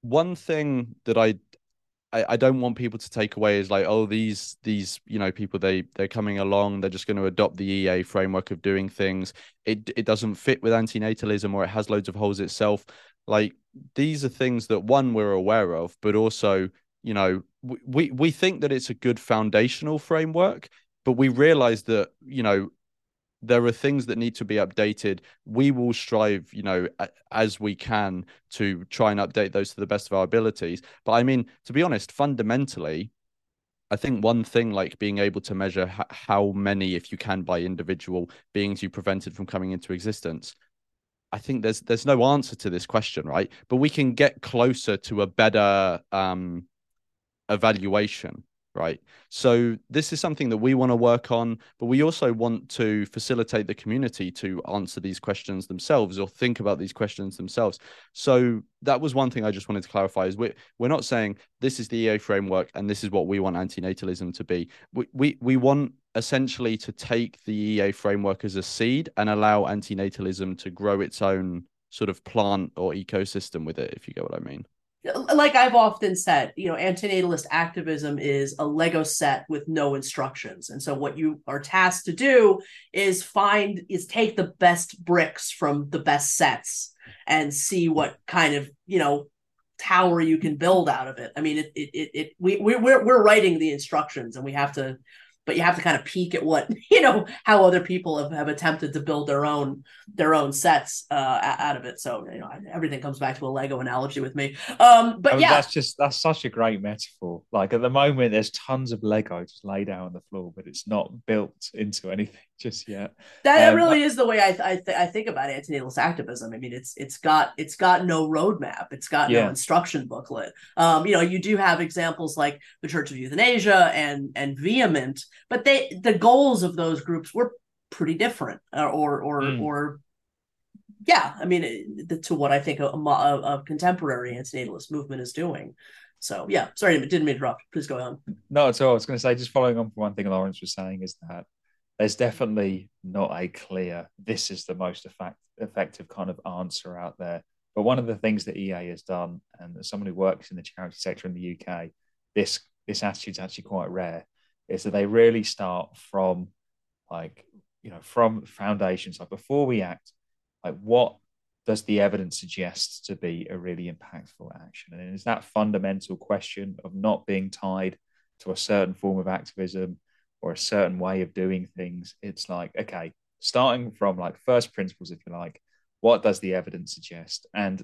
one thing that i I, I don't want people to take away as like oh these these you know people they they're coming along they're just going to adopt the EA framework of doing things. It it doesn't fit with antinatalism or it has loads of holes itself. Like these are things that one we're aware of but also you know we we think that it's a good foundational framework but we realize that you know there are things that need to be updated. We will strive you know as we can to try and update those to the best of our abilities. But i mean to be honest fundamentally i think one thing like being able to measure h- how many if you can by individual beings you prevented from coming into existence i think there's there's no answer to this question right? But we can get closer to a better um evaluation right? So this is something that we want to work on, but we also want to facilitate the community to answer these questions themselves or think about these questions themselves. So that was one thing I just wanted to clarify is we're, we're not saying this is the EA framework and this is what we want antinatalism to be. We, we, we want essentially to take the EA framework as a seed and allow antinatalism to grow its own sort of plant or ecosystem with it, if you get what I mean like I've often said, you know, antinatalist activism is a Lego set with no instructions. And so what you are tasked to do is find is take the best bricks from the best sets and see what kind of, you know, tower you can build out of it. I mean, it it it, it we we're we're writing the instructions and we have to but you have to kind of peek at what you know how other people have, have attempted to build their own their own sets uh, out of it. So you know everything comes back to a lego analogy with me. Um but I mean, yeah. that's just that's such a great metaphor. Like at the moment there's tons of lego just laid out on the floor but it's not built into anything just yet. That um, really is the way I I, th- I, think about antinatalist activism. I mean, it's it's got it's got no roadmap. It's got yeah. no instruction booklet. Um, you know, you do have examples like the Church of Euthanasia and and VHEMT, but they the goals of those groups were pretty different, uh, or or mm. or yeah, I mean, to what I think a, a, a contemporary antinatalist movement is doing. So yeah, sorry, didn't mean to interrupt. Please go on. No, at all. I was going to say, just following on from one thing Lawrence was saying, is that there's definitely not a clear this is the most effect, effective kind of answer out there. But one of the things that EA has done, and as someone who works in the charity sector in the UK, this this attitude is actually quite rare, is that they really start from like you know from foundations. Like before we act, like what does the evidence suggest to be a really impactful action? And it's that fundamental question of not being tied to a certain form of activism or a certain way of doing things. It's like, okay, starting from like first principles, if you like, what does the evidence suggest? And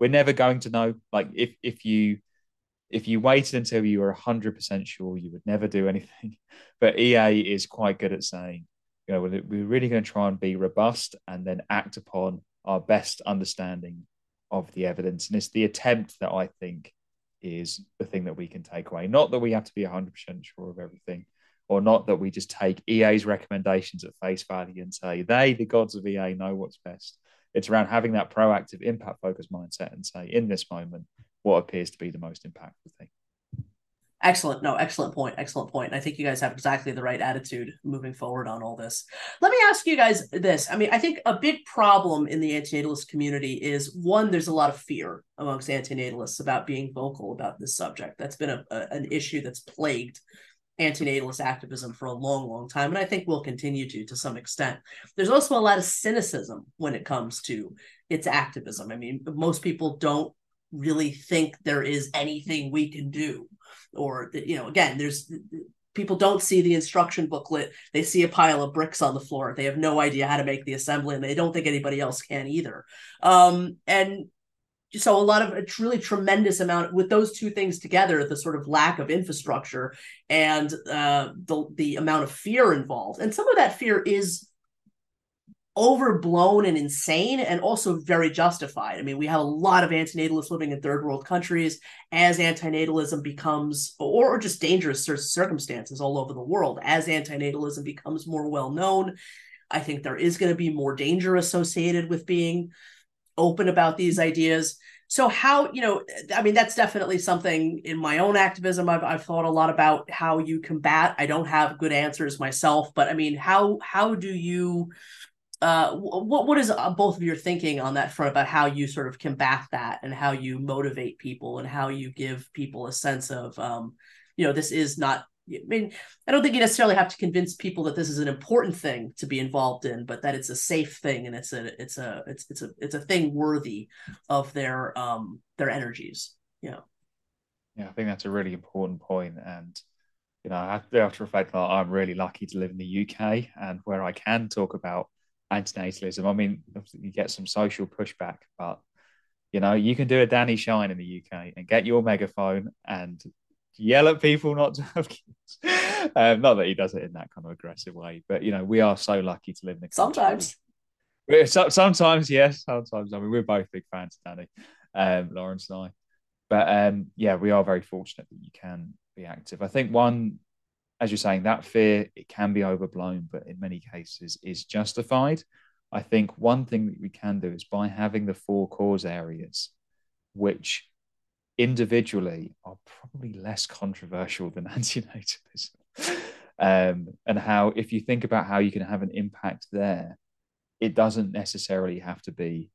we're never going to know. Like if if you if you waited until you were hundred percent sure, you would never do anything. But EA is quite good at saying, you know, we're really going to try and be robust and then act upon our best understanding of the evidence. And it's the attempt that I think is the thing that we can take away. Not that we have to be 100% sure of everything, or not that we just take EA's recommendations at face value and say, they, the gods of EA, know what's best. It's around having that proactive, impact focused mindset and say, in this moment, what appears to be the most impactful thing. Excellent. No, excellent point. Excellent point. I think you guys have exactly the right attitude moving forward on all this. Let me ask you guys this. I mean, I think a big problem in the antinatalist community is one, there's a lot of fear amongst antinatalists about being vocal about this subject. That's been a, a an issue that's plagued antinatalist activism for a long, long time, and I think will continue to to some extent. There's also a lot of cynicism when it comes to its activism. I mean, most people don't really think there is anything we can do or you know again there's people don't see the instruction booklet they see a pile of bricks on the floor they have no idea how to make the assembly and they don't think anybody else can either um, and so a lot of a really tremendous amount with those two things together the sort of lack of infrastructure and uh, the the amount of fear involved and some of that fear is overblown and insane and also very justified. I mean, we have a lot of antinatalists living in third world countries as antinatalism becomes, or, or just dangerous circumstances all over the world, as antinatalism becomes more well known. I think there is going to be more danger associated with being open about these ideas. So how, you know, I mean, that's definitely something in my own activism I've, I've thought a lot about how you combat. I don't have good answers myself, but I mean, how how do you uh, what what is uh, both of your thinking on that front about how you sort of combat that and how you motivate people and how you give people a sense of um, you know this is not I mean I don't think you necessarily have to convince people that this is an important thing to be involved in but that it's a safe thing and it's a it's a it's it's a it's a thing worthy of their um their energies yeah yeah I think that's a really important point and you know I have to reflect that I'm really lucky to live in the UK and where I can talk about antinatalism. I mean, you get some social pushback, but you know, you can do a Danny Shine in the UK and get your megaphone and yell at people not to have kids. Um, not that he does it in that kind of aggressive way, but you know, we are so lucky to live in a sometimes. sometimes, yes, sometimes. I mean, we're both big fans of Danny, um, Lawrence and I. But um, yeah, we are very fortunate that you can be active. I think one as you're saying, that fear it can be overblown, but in many cases is justified. I think one thing that we can do is by having the four cause areas, which individually are probably less controversial than antinatalism. um, and how, if you think about how you can have an impact there, it doesn't necessarily have to be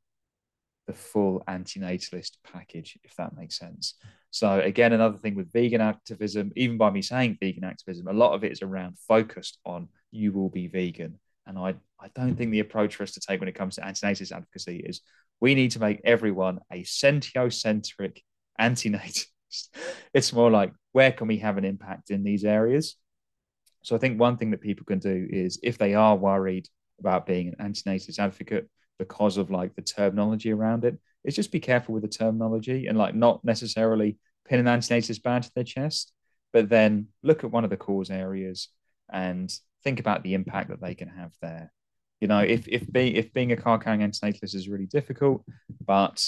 the full antinatalist package, if that makes sense. So again, another thing with vegan activism, even by me saying vegan activism, a lot of it is around focused on you will be vegan. And I, I don't think the approach for us to take when it comes to antinatalist advocacy is we need to make everyone a sentiocentric antinatalist. It's more like where can we have an impact in these areas? So I think one thing that people can do is if they are worried about being an antinatalist advocate because of like the terminology around it, is just be careful with the terminology and like not necessarily pin an antinatalist badge to their chest, but then look at one of the cause areas and think about the impact that they can have there. You know, if if being if being a card carrying antinatalist is really difficult, but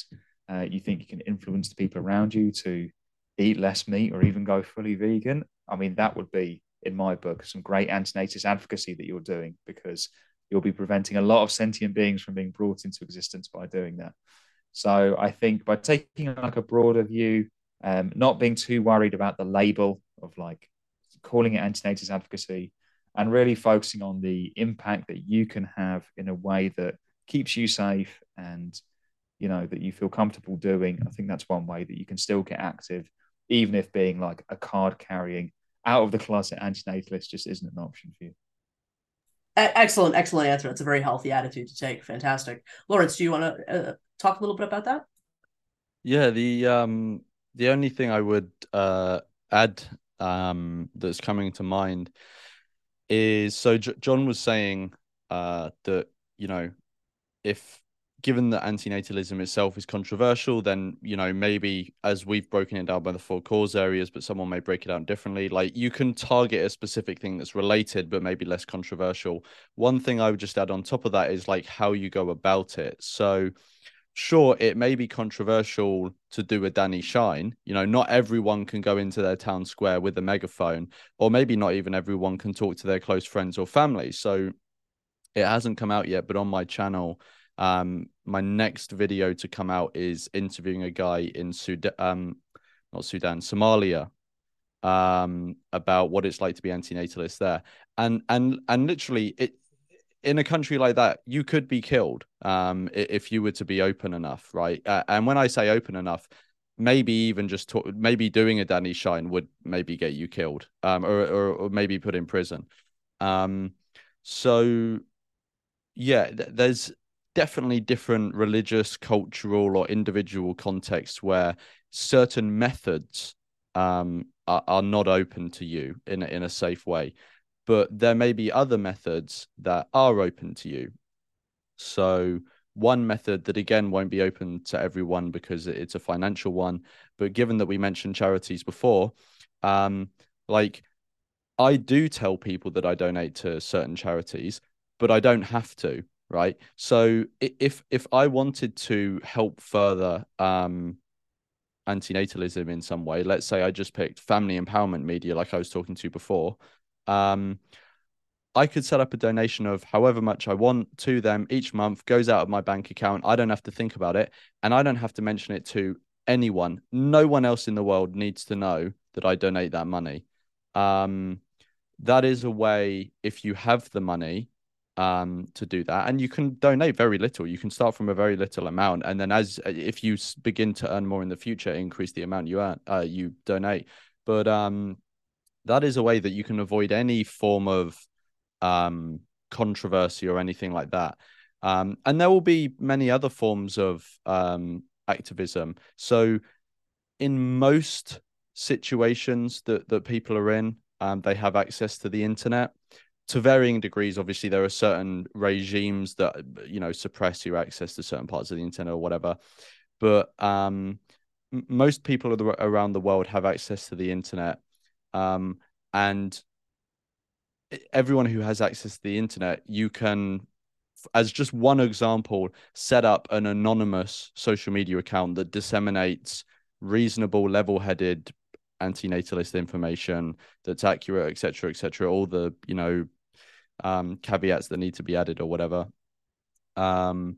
uh, you think you can influence the people around you to eat less meat or even go fully vegan, I mean, that would be, in my book, some great antinatalist advocacy that you're doing because you'll be preventing a lot of sentient beings from being brought into existence by doing that. So I think by taking like a broader view, um, not being too worried about the label of like calling it antinatalist advocacy, and really focusing on the impact that you can have in a way that keeps you safe and you know that you feel comfortable doing. I think that's one way that you can still get active, even if being like a card carrying out of the closet antinatalist just isn't an option for you. Excellent, excellent answer. It's a very healthy attitude to take. Fantastic, Lawrence. Do you want to uh, talk a little bit about that? Yeah, the um the only thing I would uh add um that's coming to mind is so J- John was saying uh that you know if given that antinatalism itself is controversial, then you know maybe as we've broken it down by the four cause areas, but someone may break it down differently. Like you can target a specific thing that's related, but maybe less controversial. One thing I would just add on top of that is like how you go about it. So sure, it may be controversial to do a Danny Shine. You know, not everyone can go into their town square with a megaphone, or maybe not even everyone can talk to their close friends or family. So it hasn't come out yet, but on my channel um, my next video to come out is interviewing a guy in Sudan, um, not Sudan, Somalia, um, about what it's like to be antinatalist there, and and and literally it in a country like that, you could be killed um, if you were to be open enough, right? Uh, and when I say open enough, maybe even just talk, maybe doing a Danny Shine would maybe get you killed, um, or, or, or maybe put in prison. Um, so yeah, th- there's definitely different religious, cultural, or individual contexts where certain methods um, are, are not open to you in a, in a safe way. But there may be other methods that are open to you. So, one method that again won't be open to everyone because it's a financial one. But given that we mentioned charities before, um, like I do tell people that I donate to certain charities, but I don't have to right? So if if I wanted to help further um, antinatalism in some way, let's say I just picked family empowerment media, like I was talking to before, um, I could set up a donation of however much I want to them each month, goes out of my bank account. I don't have to think about it, and I don't have to mention it to anyone. No one else in the world needs to know that I donate that money. Um, that is a way if you have the money um, to do that. And you can donate very little. You can start from a very little amount, and then as uh, if you begin to earn more in the future, increase the amount you earn, uh, you donate. But um, that is a way that you can avoid any form of um, controversy or anything like that. Um, and there will be many other forms of um, activism. So, in most situations that that people are in, um, they have access to the internet to varying degrees obviously there are certain regimes that you know suppress your access to certain parts of the internet or whatever. But um, most people around the world have access to the internet um, and everyone who has access to the internet you can as just one example set up an anonymous social media account that disseminates reasonable level-headed antinatalist information that's accurate etc etc all the you know um, caveats that need to be added or whatever. Um,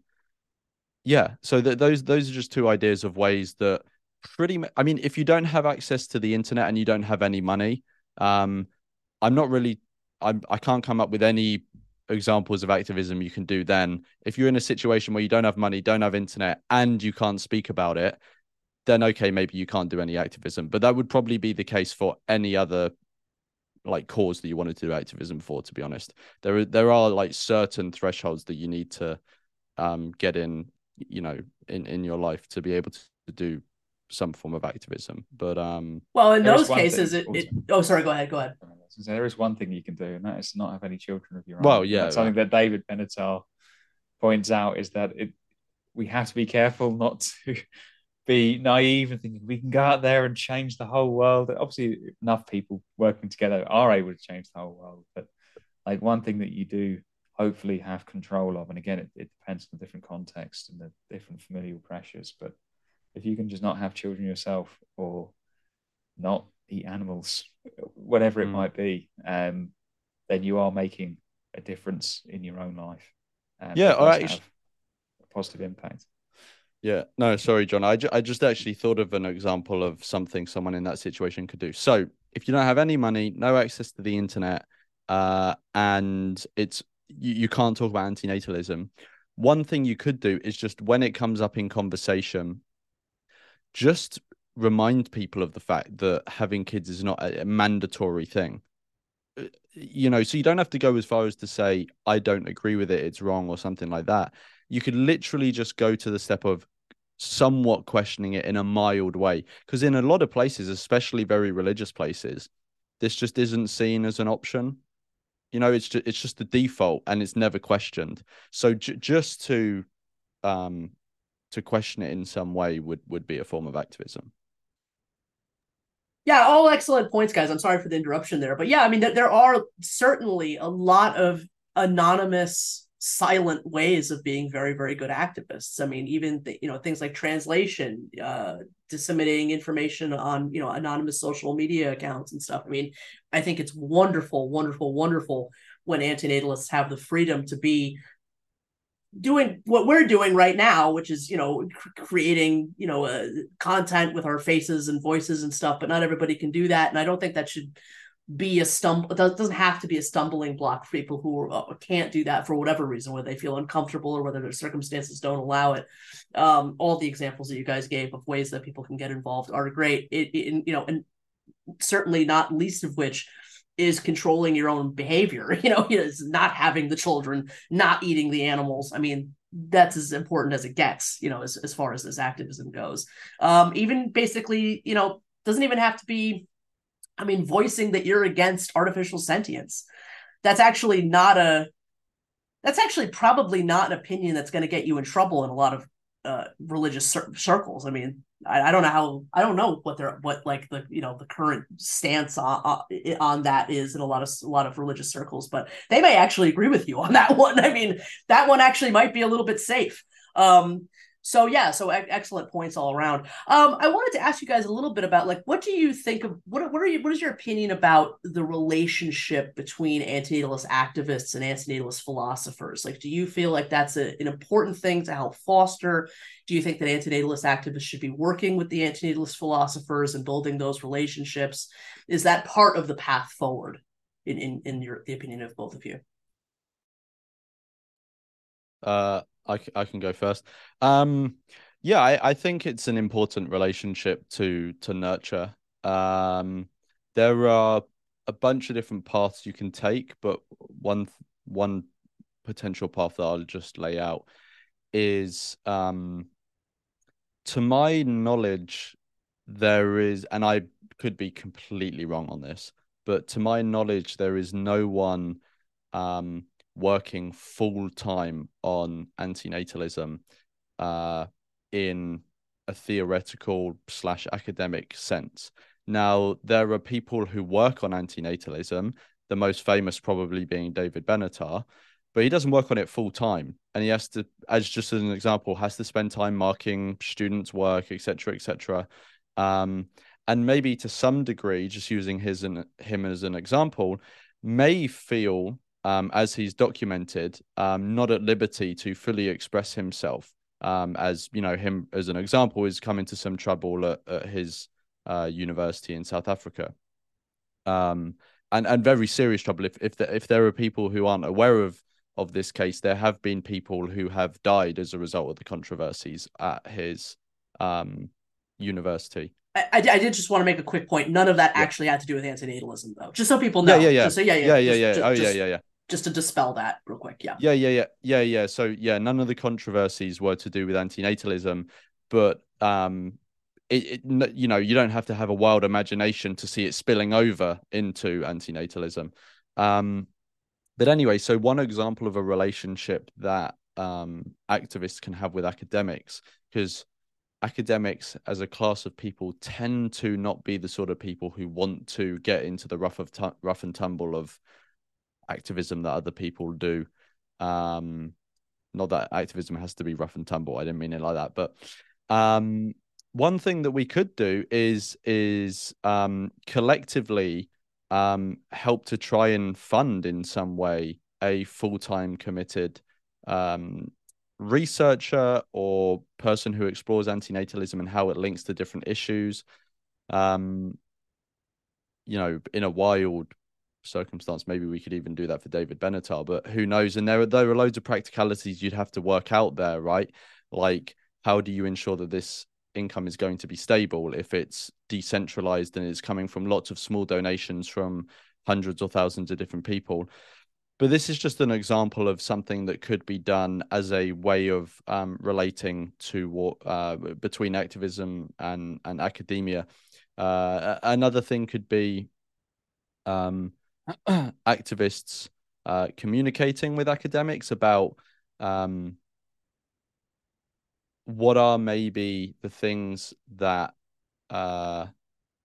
yeah, so th- those those are just two ideas of ways that pretty. much. I mean, if you don't have access to the internet and you don't have any money, um, I'm not really. I'm I can't come up with any examples of activism you can do then if you're in a situation where you don't have money don't have internet and you can't speak about it then okay maybe you can't do any activism but that would probably be the case for any other like cause that you wanted to do activism for to be honest. There are there are like certain thresholds that you need to um get in you know in in your life to be able to, to do some form of activism. But um well in those cases it, it, oh sorry go ahead go ahead. There is one thing you can do and that is not have any children of your own. Well yeah That's something that david benatar points out is that it we have to be careful not to be naive and thinking we can go out there and change the whole world. Obviously, enough people working together are able to change the whole world, but like one thing that you do hopefully have control of, and again, it, it depends on the different context and the different familial pressures, but if you can just not have children yourself or not eat animals, whatever it mm. might be, um, then you are making a difference in your own life. Um, yeah, or actually, a positive impact. Yeah, no, sorry, John. I, ju- I just actually thought of an example of something someone in that situation could do. So, if you don't have any money, no access to the internet, uh, and it's you, you can't talk about antinatalism, one thing you could do is just when it comes up in conversation, just remind people of the fact that having kids is not a, a mandatory thing uh, you know so you don't have to go as far as to say i don't agree with it it's wrong or something like that you could literally just go to the step of somewhat questioning it in a mild way. Because in a lot of places especially very religious places this just isn't seen as an option. You know it's just it's just the default and it's never questioned. So j- just to um to question it in some way would would be a form of activism. Yeah all excellent points guys. I'm sorry for the interruption there. But yeah i mean there, there are certainly a lot of anonymous silent ways of being very very good activists. I mean even the, you know things like translation uh disseminating information on you know anonymous social media accounts and stuff. I mean i think it's wonderful wonderful wonderful when antinatalists have the freedom to be doing what we're doing right now which is you know cr- creating you know uh, content with our faces and voices and stuff but not everybody can do that. And i don't think that should be a stumble. Doesn't have to be a stumbling block for people who uh, can't do that for whatever reason, whether they feel uncomfortable or whether their circumstances don't allow it. Um, all the examples that you guys gave of ways that people can get involved are great. It, it you know, and certainly not least of which is controlling your own behavior. You know, is not having the children, not eating the animals. I mean, that's as important as it gets. You know, as as far as this activism goes. Um, even basically, you know, doesn't even have to be I mean, voicing that you're against artificial sentience. That's actually not a. That's actually probably not an opinion that's going to get you in trouble in a lot of uh, religious cir- circles. I mean, I, I, don't know how. I don't know what they're what like the you know the current stance on on that is in a lot of a lot of religious circles, but they may actually agree with you on that one. I mean, that one actually might be a little bit safe. Um, so yeah, so excellent points all around. Um, I wanted to ask you guys a little bit about like what do you think of what what are you what is your opinion about the relationship between antinatalist activists and antinatalist philosophers? Like, do you feel like that's a, an important thing to help foster? Do you think that antinatalist activists should be working with the antinatalist philosophers and building those relationships? Is that part of the path forward in in, in your the opinion of both of you? Uh I, I can go first. Um, yeah, I, I think it's an important relationship to to nurture. Um, there are a bunch of different paths you can take, but one one potential path that I'll just lay out is, um, to my knowledge, there is, and I could be completely wrong on this, but to my knowledge, there is no one um, working full time on antinatalism uh, in a theoretical slash academic sense. Now, there are people who work on antinatalism, the most famous probably being David Benatar, but he doesn't work on it full time. And he has to, as just as an example, has to spend time marking students' work, etc., etc. Um, and maybe to some degree, just using his and him as an example, may feel um, as he's documented, um, not at liberty to fully express himself. Um, as you know, him as an example is coming to some trouble at, at his uh, university in South Africa, um, and and very serious trouble. If if the, if there are people who aren't aware of of this case, there have been people who have died as a result of the controversies at his um, university. I, I, did just want to make a quick point. None of that yeah. actually had to do with antinatalism, though. Just so people know. Yeah, yeah, yeah. So yeah, yeah, yeah, yeah. Just, yeah. oh, yeah, yeah, yeah just to dispel that real quick. Yeah. Yeah, yeah, yeah, yeah, yeah. So yeah, none of the controversies were to do with antinatalism, but um, it, it you know you don't have to have a wild imagination to see it spilling over into antinatalism. Um, but anyway, so one example of a relationship that um, activists can have with academics, because academics as a class of people tend to not be the sort of people who want to get into the rough of rough and tumble of activism that other people do. Um, not that activism has to be rough and tumble. I didn't mean it like that, but um, one thing that we could do is is um, collectively um, help to try and fund in some way a full time committed um, researcher or person who explores antinatalism and how it links to different issues. Um, you know, in a wild circumstance, maybe we could even do that for David Benatar, but who knows? And there are there are loads of practicalities you'd have to work out there, right? Like how do you ensure that this income is going to be stable if it's decentralized and it's coming from lots of small donations from hundreds or thousands of different people. But this is just an example of something that could be done as a way of um, relating to what uh, between activism and and academia. Uh, another thing could be um, activists uh, communicating with academics about um, what are maybe the things that uh,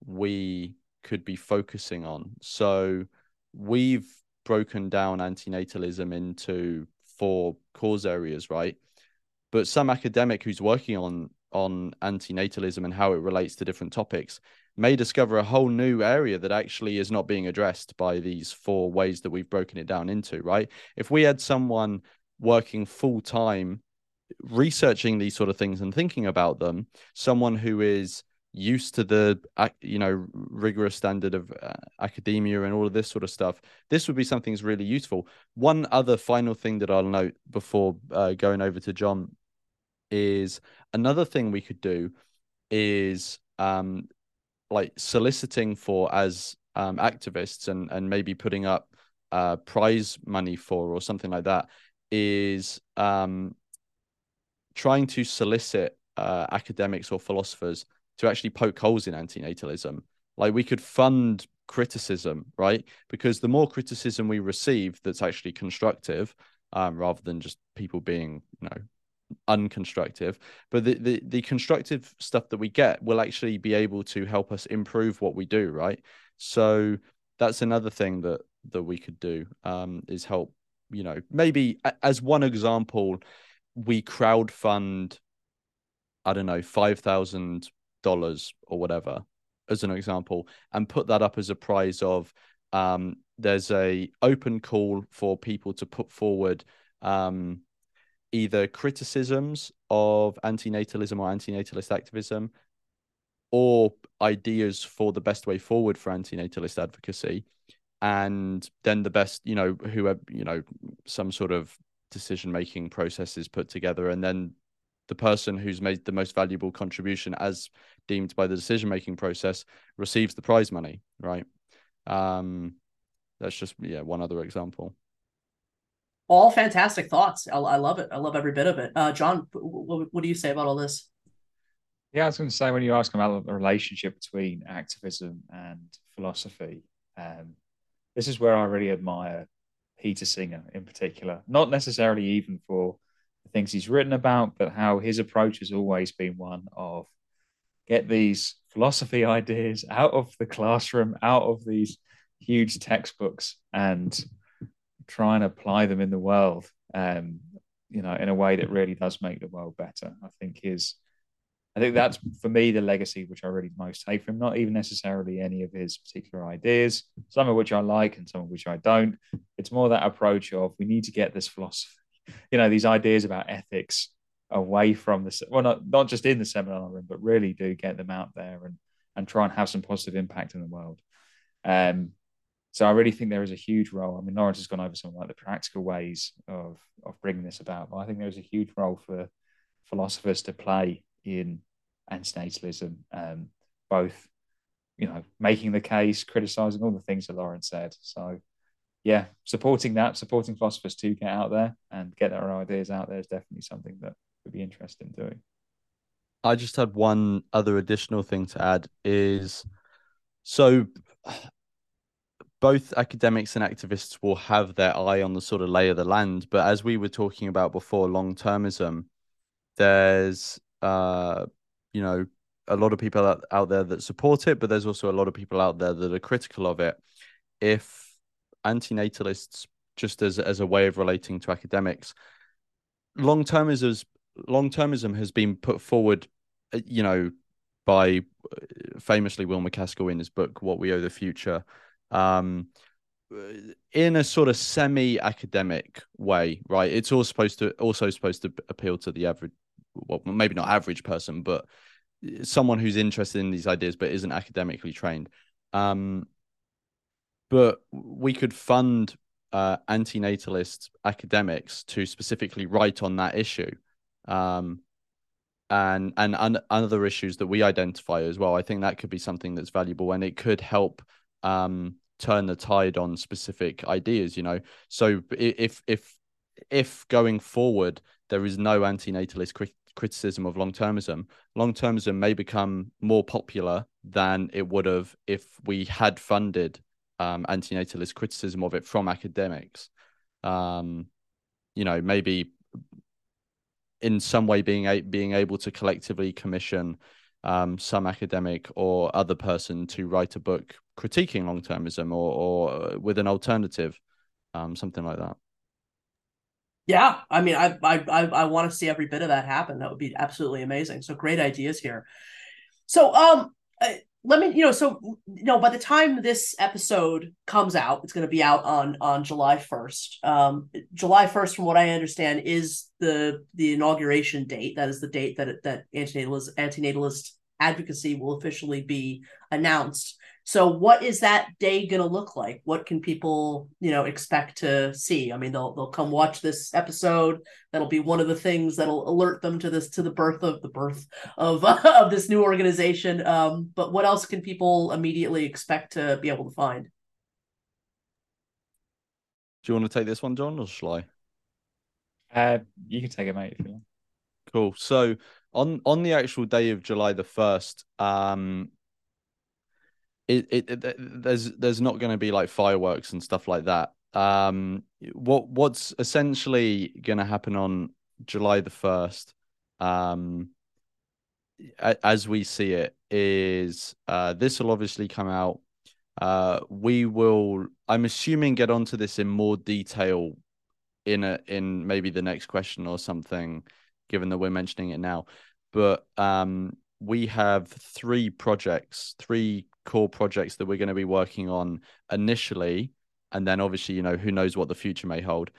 we could be focusing on? So we've broken down antinatalism into four cause areas, right? But some academic who's working on on antinatalism and how it relates to different topics may discover a whole new area that actually is not being addressed by these four ways that we've broken it down into, right? If we had someone working full time researching these sort of things and thinking about them, someone who is used to the you know rigorous standard of uh, academia and all of this sort of stuff this would be something that's really useful one other final thing that i'll note before uh, going over to john is another thing we could do is um like soliciting for as um activists and and maybe putting up uh prize money for or something like that is um trying to solicit uh, academics or philosophers to actually poke holes in antinatalism. Like we could fund criticism, right? Because the more criticism we receive that's actually constructive, um, rather than just people being, you know, unconstructive, but the, the the constructive stuff that we get will actually be able to help us improve what we do, right? So that's another thing that that we could do um, is help, you know, maybe as one example, we crowd fund, I don't know, five thousand dollars or whatever, as an example, and put that up as a prize of um, there's a open call for people to put forward um, either criticisms of antinatalism or antinatalist activism or ideas for the best way forward for antinatalist advocacy. And then the best you know who you know some sort of decision making process is put together. And then the person who's made the most valuable contribution as deemed by the decision making process receives the prize money right? Um that's just yeah one other example all fantastic thoughts. I, I love it. I love every bit of it. Uh john what, what do you say about all this? Yeah i was going to say when you ask about the relationship between activism and philosophy um this is where i really admire Peter Singer in particular, not necessarily even for the things he's written about, but how his approach has always been one of get these philosophy ideas out of the classroom, out of these huge textbooks, and try and apply them in the world. Um, you know, in a way that really does make the world better. I think his I think that's for me the legacy which I really most take from. Not even necessarily any of his particular ideas, some of which I like and some of which I don't. It's more that approach of we need to get this philosophy, you know, these ideas about ethics away from the well, not not just in the seminar room, but really do get them out there and and try and have some positive impact in the world. Um, so I really think there is a huge role. I mean, Lawrence has gone over some like the practical ways of of bringing this about, but I think there's a huge role for philosophers to play in antinatalism, um, both you know making the case, criticizing all the things that Lawrence said. So yeah, supporting that, supporting philosophers to get out there and get their ideas out there is definitely something that would be interesting doing. I just had one other additional thing to add is so both academics and activists will have their eye on the sort of lay of the land, but as we were talking about before, long termism, there's uh, you know, a lot of people out, there that support it, but there's also a lot of people out there that are critical of it. If antinatalists just as as a way of relating to academics. Long termism long termism has been put forward, uh, you know, by uh, famously Will MacAskill in his book "What We Owe the Future." Um, in a sort of semi-academic way, right? It's all supposed to also supposed to appeal to the average, well, maybe not average person, but someone who's interested in these ideas but isn't academically trained. Um, but we could fund uh, antinatalist academics to specifically write on that issue, um, and and un- other issues that we identify as well. I think that could be something that's valuable, and it could help um, turn the tide on specific ideas. You know, so if if if going forward there is no antinatalist crit- criticism of long termism, long termism may become more popular than it would have if we had funded um, antinatalist criticism of it from academics. Um, you know, maybe in some way being a- being able to collectively commission um, some academic or other person to write a book critiquing long termism or, or with an alternative, um, something like that. Yeah, I mean, I I I, I want to see every bit of that happen. That would be absolutely amazing. So great ideas here. So um, let me you know so you know by the time this episode comes out it's going to be out on on july 1st um july 1st from what i understand is the the inauguration date that is the date that that antinatalist antinatalist advocacy will officially be announced so what is that day going to look like? What can people, you know, expect to see? I mean, they'll they'll come watch this episode. That'll be one of the things that'll alert them to this to the birth of the birth of of this new organization. Um, but what else can people immediately expect to be able to find? Do you want to take this one, John, or shall I? Uh, you can take it, mate, if you want. Cool. So on on the actual day of July the first, um, it, it, there's there's not going to be like fireworks and stuff like that. Um, what what's essentially going to happen on July the first, um, as we see it, is uh, this will obviously come out. Uh, we will, I'm assuming, get onto this in more detail in a in maybe the next question or something, given that we're mentioning it now. But um, we have three projects, three core projects that we're going to be working on initially and then obviously you know who knows what the future may hold.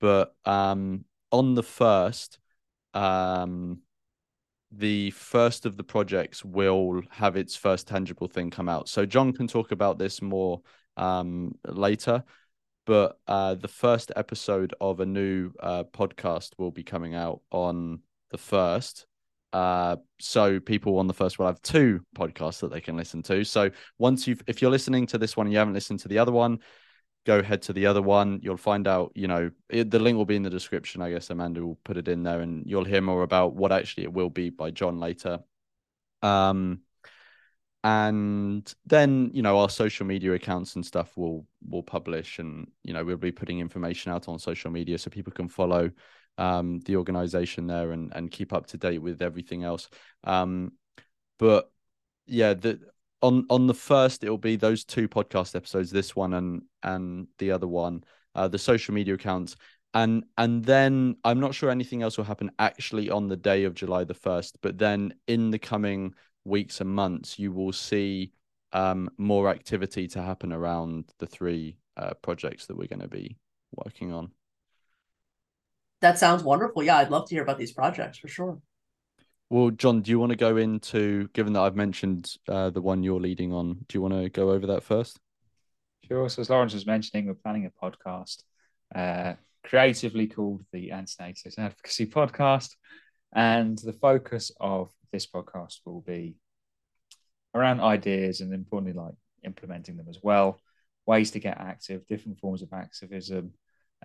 But um on the first um the first of the projects will have its first tangible thing come out. So john can talk about this more um later but uh the first episode of a new uh podcast will be coming out on the first uh, so people on the first will have two podcasts that they can listen to. So once you've, if you're listening to this one and you haven't listened to the other one, go ahead to the other one. You'll find out, you know, it, the link will be in the description. I guess Amanda will put it in there, and you'll hear more about what actually it will be by John later. Um, and then you know our social media accounts and stuff will will publish, and you know we'll be putting information out on social media so people can follow um, the organization there and and keep up to date with everything else. Um, but yeah, the on on the first it'll be those two podcast episodes, this one and and the other one, uh, the social media accounts. And and then I'm not sure anything else will happen actually on the day of July the first, but then in the coming weeks and months, you will see um, more activity to happen around the three uh, projects that we're going to be working on that sounds wonderful. Yeah, I'd love to hear about these projects for sure. Well, John, do you want to go into, given that I've mentioned uh, the one you're leading on, do you want to go over that first? Sure. So, as Lawrence was mentioning, we're planning a podcast uh, creatively called the Antinatalist Advocacy Podcast. And the focus of this podcast will be around ideas and importantly, like implementing them as well, ways to get active, different forms of activism,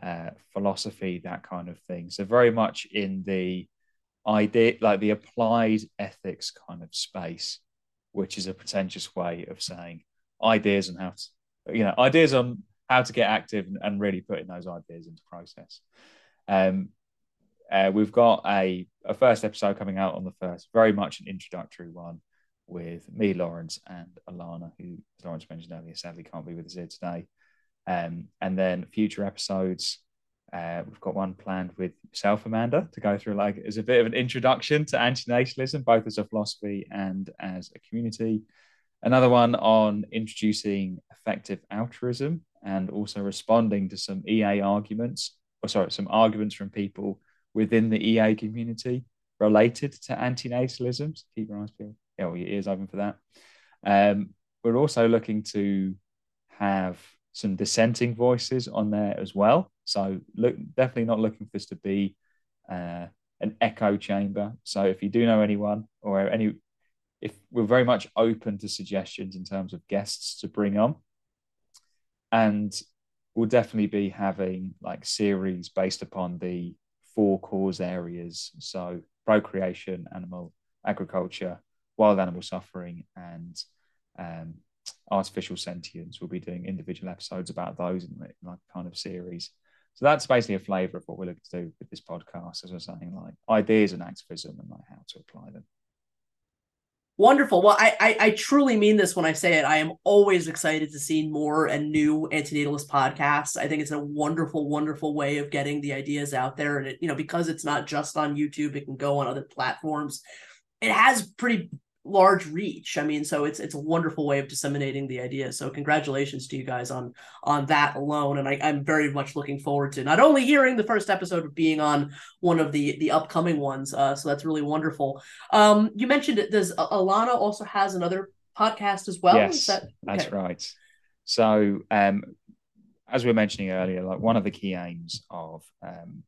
uh, philosophy, that kind of thing. So very much in the idea, like the applied ethics kind of space, which is a pretentious way of saying ideas and how to, you know, ideas on how to get active and, and really putting those ideas into process. Um, uh, we've got a, a first episode coming out on the first, very much an introductory one with me, Lawrence, and Alana, who, as Lawrence mentioned earlier, sadly can't be with us here today. Um, and then future episodes, uh, we've got one planned with yourself, Amanda, to go through like as a bit of an introduction to antinatalism, both as a philosophy and as a community. Another one on introducing effective altruism and also responding to some EA arguments, or sorry, some arguments from people within the EA community related to antinatalism. So keep your eyes peeled, yeah, your ears open for that. Um, we're also looking to have some dissenting voices on there as well. So look, definitely not looking for this to be uh, an echo chamber. So if you do know anyone or any, if we're very much open to suggestions in terms of guests to bring on, and we'll definitely be having like series based upon the four cause areas. So procreation, animal agriculture, wild animal suffering, and um, artificial sentience. We'll be doing individual episodes about those in like kind of series. So that's basically a flavour of what we're looking to do with this podcast, as I was saying, like ideas and activism and like how to apply them. Wonderful. Well, I, I, I truly mean this when I say it. I am always excited to see more and new antinatalist podcasts. I think it's a wonderful, wonderful way of getting the ideas out there, and it you know because it's not just on YouTube, it can go on other platforms. It has pretty large reach. I mean, so it's it's a wonderful way of disseminating the idea. So congratulations to you guys on on that alone. And I, I'm very much looking forward to not only hearing the first episode, but being on one of the the upcoming ones. Uh, so that's really wonderful. Um, you mentioned it. Does Alana also has another podcast as well? Yes, that, okay. that's right. So um, as we were mentioning earlier, like one of the key aims of um,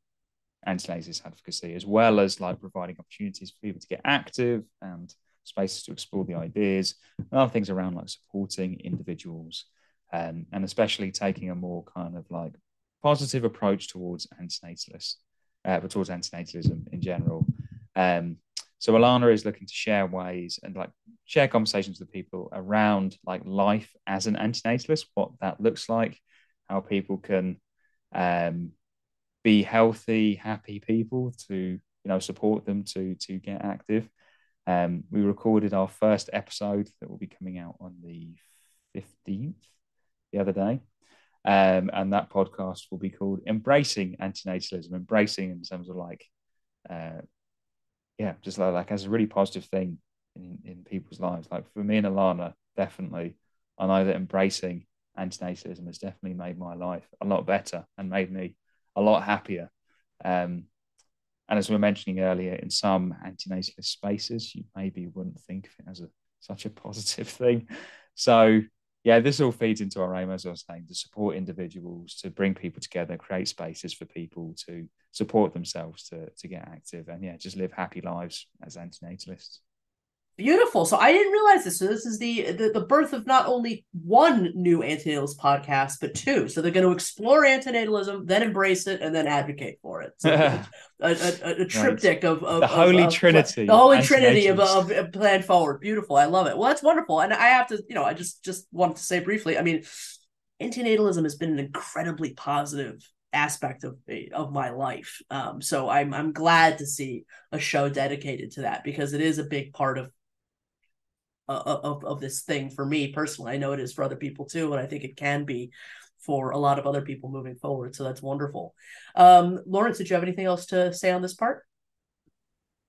antinatalist advocacy, as well as like providing opportunities for people to get active and spaces to explore the ideas, and other things around like supporting individuals, um, and especially taking a more kind of like positive approach towards antinatalists, uh, but towards antinatalism in general. Um, so Alana is looking to share ways and like share conversations with people around like life as an antinatalist, what that looks like, how people can um, be healthy, happy people to you know support them to to get active. Um, we recorded our first episode that will be coming out on the 15th the other day. Um, and that podcast will be called Embracing Antinatalism, embracing in terms of like, uh, yeah, just like, like as a really positive thing in, in people's lives. Like for me and Alana, definitely, I know that embracing antinatalism has definitely made my life a lot better and made me a lot happier. Um, and as we were mentioning earlier, in some antinatalist spaces, you maybe wouldn't think of it as a, such a positive thing. So, yeah, this all feeds into our aim, as I was saying, to support individuals, to bring people together, create spaces for people to support themselves, to, to get active, and yeah, just live happy lives as antinatalists. Beautiful. So I didn't realize this. So this is the, the the birth of not only one new antinatalist podcast, but two. So they're going to explore antinatalism, then embrace it, and then advocate for it. So a, a, a, triptych of, of, the holy of, trinity, the holy trinity of, of, of plan forward. Beautiful. I love it. Well, that's wonderful. And I have to, you know, I just just wanted to say briefly. I mean, antinatalism has been an incredibly positive aspect of of my life. Um, so I'm I'm glad to see a show dedicated to that because it is a big part of of of this thing for me personally. I know it is for other people too, and I think it can be for a lot of other people moving forward. So that's wonderful. Um, Lawrence, did you have anything else to say on this part?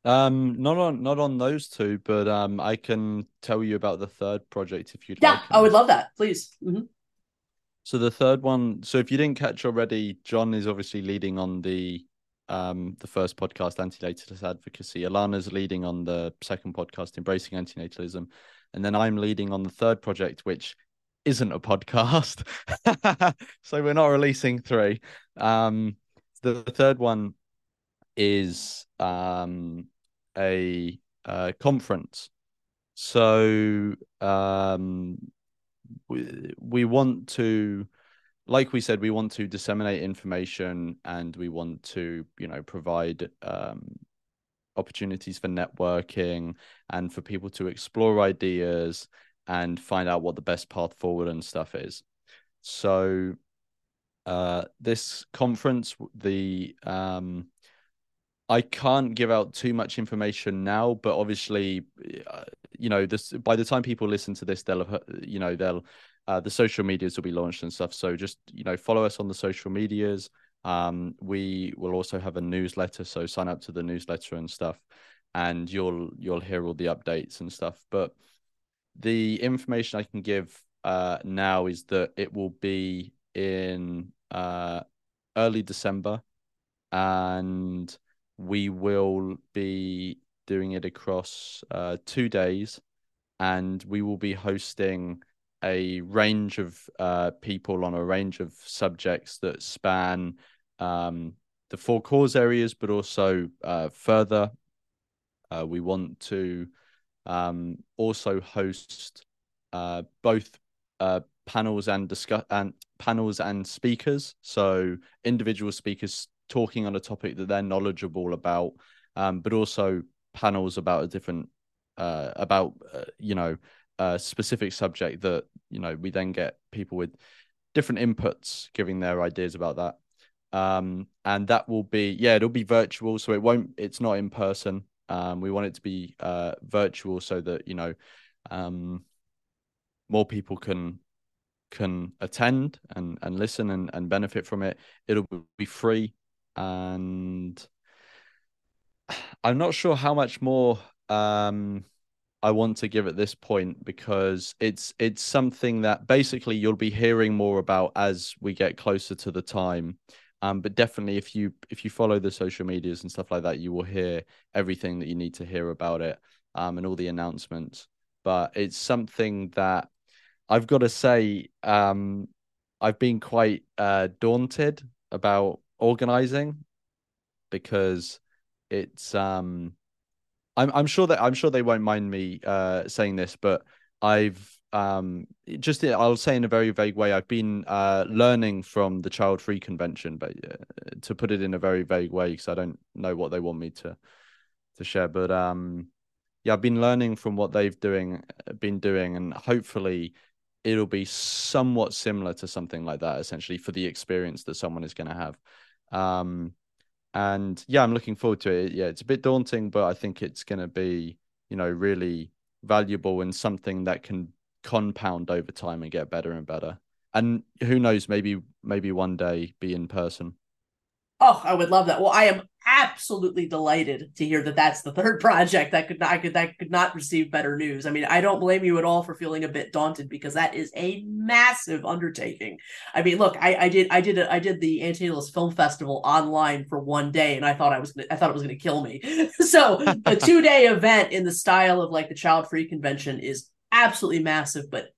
Um, not on not on those two, but um, I can tell you about the third project if you'd yeah, like. Yeah, I would love that, please. Mm-hmm. So the third one. So if you didn't catch already, John is obviously leading on the um the first podcast, anti-natalist advocacy. Alana's leading on the second podcast, embracing antinatalism, and then I'm leading on the third project, which isn't a podcast. so we're not releasing three. Um, the third one is um a uh, conference. So um, we we want to like we said, we want to disseminate information and we want to, you know, provide um, opportunities for networking and for people to explore ideas and find out what the best path forward and stuff is. So, uh, this conference, the um, I can't give out too much information now, but obviously, uh, you know, this by the time people listen to this, they'll have, you know, they'll uh, the social medias will be launched and stuff. So just you know follow us on the social medias. Um, we will also have a newsletter, so sign up to the newsletter and stuff, and you'll you'll hear all the updates and stuff. But the information I can give uh, now is that it will be in uh, early December, and we will be doing it across uh, two days, and we will be hosting a range of uh, people on a range of subjects that span um, the four cause areas, but also uh, further. Uh, we want to um, also host uh, both uh, panels and discuss and panels and speakers. So individual speakers talking on a topic that they're knowledgeable about, um, but also panels about a different uh, about you know a specific subject that you know we then get people with different inputs giving their ideas about that. Um, and that will be yeah it'll be virtual so it won't it's not in person. Um, we want it to be uh, virtual so that you know um, more people can can attend and and listen and, and benefit from it. It'll be free and i'm not sure how much more um I want to give at this point because it's it's something that basically you'll be hearing more about as we get closer to the time. Um, but definitely if you if you follow the social medias and stuff like that, you will hear everything that you need to hear about it um, and all the announcements. But it's something that I've got to say um, I've been quite uh, daunted about organizing because it's um I'm I'm sure that I'm sure they won't mind me uh, saying this, but I've um, just I'll say in a very vague way, I've been uh, learning from the Child Free Convention, but uh, to put it in a very vague way, because I don't know what they want me to to share. But um, yeah, I've been learning from what they've doing been doing, and hopefully it'll be somewhat similar to something like that, essentially for the experience that someone is going to have. Um, and yeah, I'm looking forward to it. Yeah, it's a bit daunting, but I think it's going to be, you know, really valuable and something that can compound over time and get better and better. And who knows, maybe maybe one day be in person. Oh, I would love that. Well, I am absolutely delighted to hear that that's the third project that could not I could that could not receive better news. I mean, I don't blame you at all for feeling a bit daunted because that is a massive undertaking. I mean, look, I, I did I did a, I did the Antinatalist Film Festival online for one day, and I thought I was gonna, I thought it was going to kill me. so a two day event in the style of like the Child Free Convention is absolutely massive, but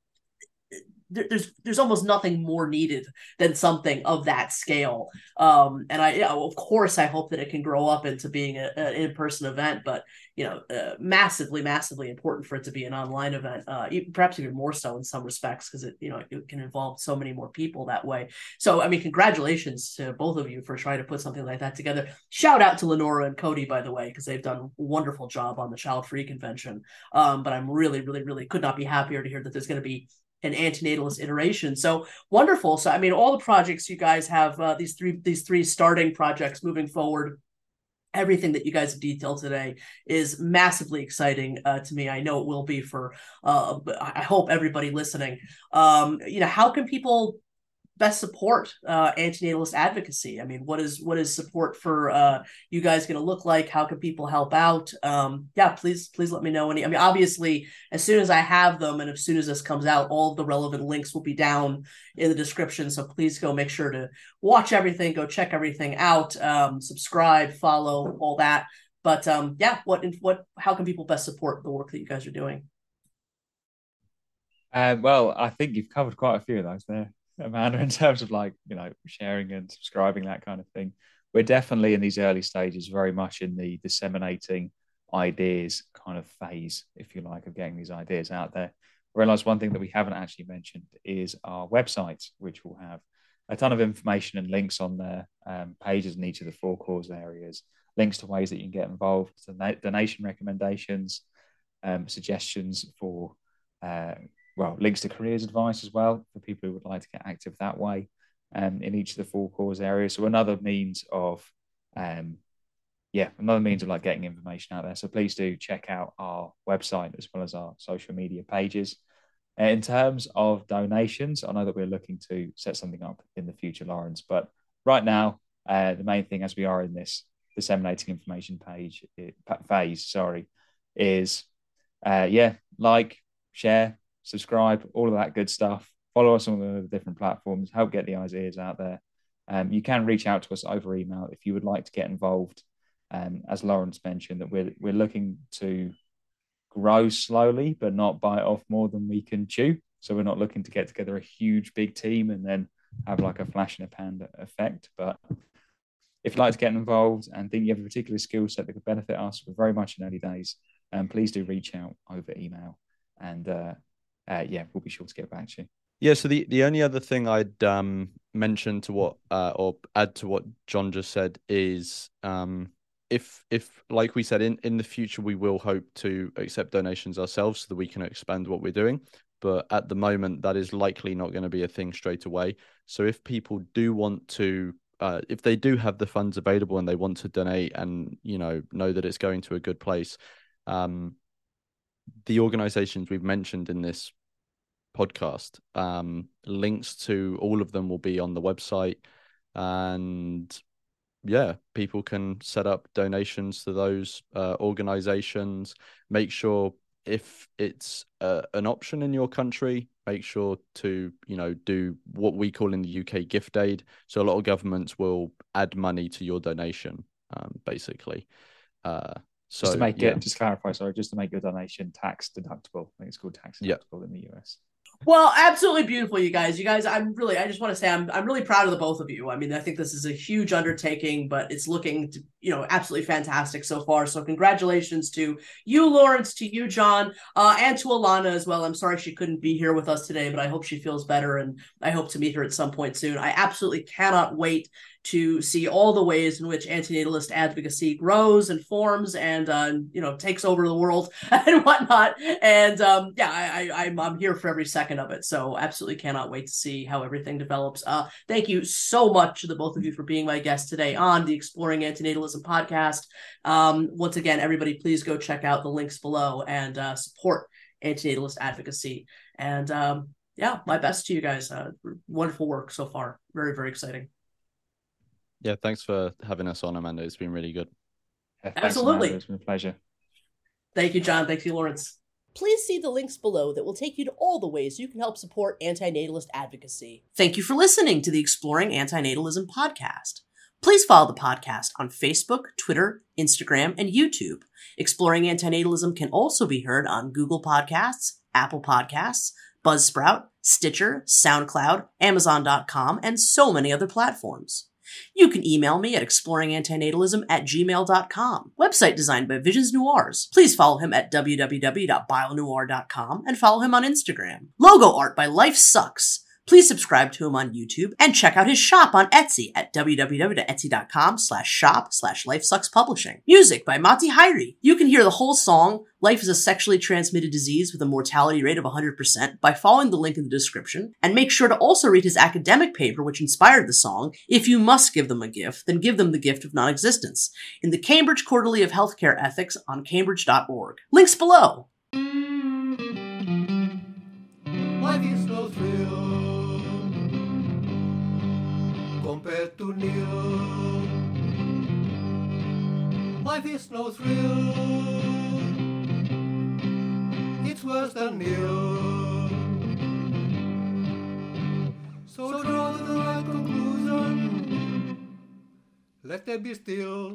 there's there's almost nothing more needed than something of that scale. Um, and I, yeah, of course, I hope that it can grow up into being a, an in-person event, but you know, uh, massively, massively important for it to be an online event. Uh, perhaps even more so in some respects because it, you know, it can involve so many more people that way. So, I mean, congratulations to both of you for trying to put something like that together. Shout out to Lenora and Cody, by the way, because they've done a wonderful job on the Child Free Convention. Um, but I'm really, really, really could not be happier to hear that there's going to be an antinatalist iteration. So wonderful. So I mean, all the projects you guys have uh, these three these three starting projects moving forward. Everything that you guys have detailed today is massively exciting uh, to me. I know it will be for. Uh, I hope everybody listening. Um, you know, how can people best support uh, antinatalist advocacy? I mean, what is what is support for uh, you guys going to look like? How can people help out? Um, yeah, please please let me know any. I mean, obviously, as soon as I have them, and as soon as this comes out, all the relevant links will be down in the description. So please go make sure to watch everything, go check everything out, um, subscribe, follow, all that. But um, yeah, what what how can people best support the work that you guys are doing? Uh, well, I think you've covered quite a few of those there. Amanda, in terms of like, you know, sharing and subscribing, that kind of thing. We're definitely in these early stages, very much in the disseminating ideas kind of phase, if you like, of getting these ideas out there. I realize one thing that we haven't actually mentioned is our website, which will have a ton of information and links on there, um, pages in each of the four cause areas, links to ways that you can get involved, donation recommendations, um, suggestions for uh, well, links to careers advice as well for people who would like to get active that way um, in each of the four cause areas. So another means of, um, yeah, another means of like getting information out there. So please do check out our website as well as our social media pages. Uh, in terms of donations, I know that we're looking to set something up in the future, Lawrence, but right now, uh, the main thing as we are in this disseminating information page it, phase, sorry, is uh, yeah, like, share, subscribe, all of that good stuff. Follow us on the different platforms, help get the ideas out there. Um, you can reach out to us over email if you would like to get involved. Um, as Lawrence mentioned, that we're we're looking to grow slowly, but not bite off more than we can chew. So we're not looking to get together a huge big team and then have like a flash in a pan effect. But if you'd like to get involved and think you have a particular skill set that could benefit us, we're very much in early days. And um, please do reach out over email. And uh, uh, yeah, we'll be sure to get back to you. Yeah. So the, the only other thing I'd um, mention to what uh, or add to what John just said is um, if if like we said in in the future we will hope to accept donations ourselves so that we can expand what we're doing but at the moment that is likely not going to be a thing straight away so if people do want to uh, if they do have the funds available and they want to donate and you know know that it's going to a good place um, the organizations we've mentioned in this podcast um, links to all of them will be on the website and yeah, people can set up donations to those uh, organizations. Make sure if it's uh, an option in your country, make sure to you know do what we call in the UK gift aid. So a lot of governments will add money to your donation, um, basically. Uh, so just to make yeah. it, just clarify, sorry, just to make your donation tax deductible. I think it's called tax deductible yeah. in the US. Well, absolutely beautiful, you guys. You guys, I'm really, I just want to say, I'm, I'm really proud of the both of you. I mean, I think this is a huge undertaking, but it's looking, to, you know, absolutely fantastic so far. So, congratulations to you, Lawrence, to you, John, uh, and to Alana as well. I'm sorry she couldn't be here with us today, but I hope she feels better, and I hope to meet her at some point soon. I absolutely cannot wait to see all the ways in which antinatalist advocacy grows and forms and uh, you know takes over the world and whatnot. And um, yeah, I, I, I'm I'm here for every second of it. So absolutely cannot wait to see how everything develops. Uh, thank you so much to the both of you for being my guests today on the Exploring Antinatalism podcast. Um, once again, everybody, please go check out the links below and uh, support antinatalist advocacy. And um, yeah, my best to you guys. Uh, wonderful work so far. Very very exciting. Yeah, thanks for having us on, Amanda. It's been really good. Yeah, Absolutely. Amanda. It's been a pleasure. Thank you, John. Thank you, Lawrence. Please see the links below that will take you to all the ways you can help support antinatalist advocacy. Thank you for listening to the Exploring Antinatalism podcast. Please follow the podcast on Facebook, Twitter, Instagram, and YouTube. Exploring Antinatalism can also be heard on Google Podcasts, Apple Podcasts, Buzzsprout, Stitcher, SoundCloud, Amazon.com, and so many other platforms. You can email me at exploringantinatalism at gmail.com. Website designed by Visions Noirs. Please follow him at www.bionoir.com and follow him on Instagram. Logo art by Life Sucks. Please subscribe to him on YouTube and check out his shop on Etsy at www.etsy.com slash shop slash lifesuckspublishing. Music by Matti Häyry. You can hear the whole song, Life is a Sexually Transmitted Disease with a Mortality Rate of 100% by following the link in the description. And make sure to also read his academic paper which inspired the song, If You Must Give Them a Gift, Then Give Them the Gift of Non-Existence, in the Cambridge Quarterly of Healthcare Ethics on cambridge.org. Links below. Life is no thrill compared to nil. Life is no thrill. Worse than nil. So draw the right conclusion. Let there be still.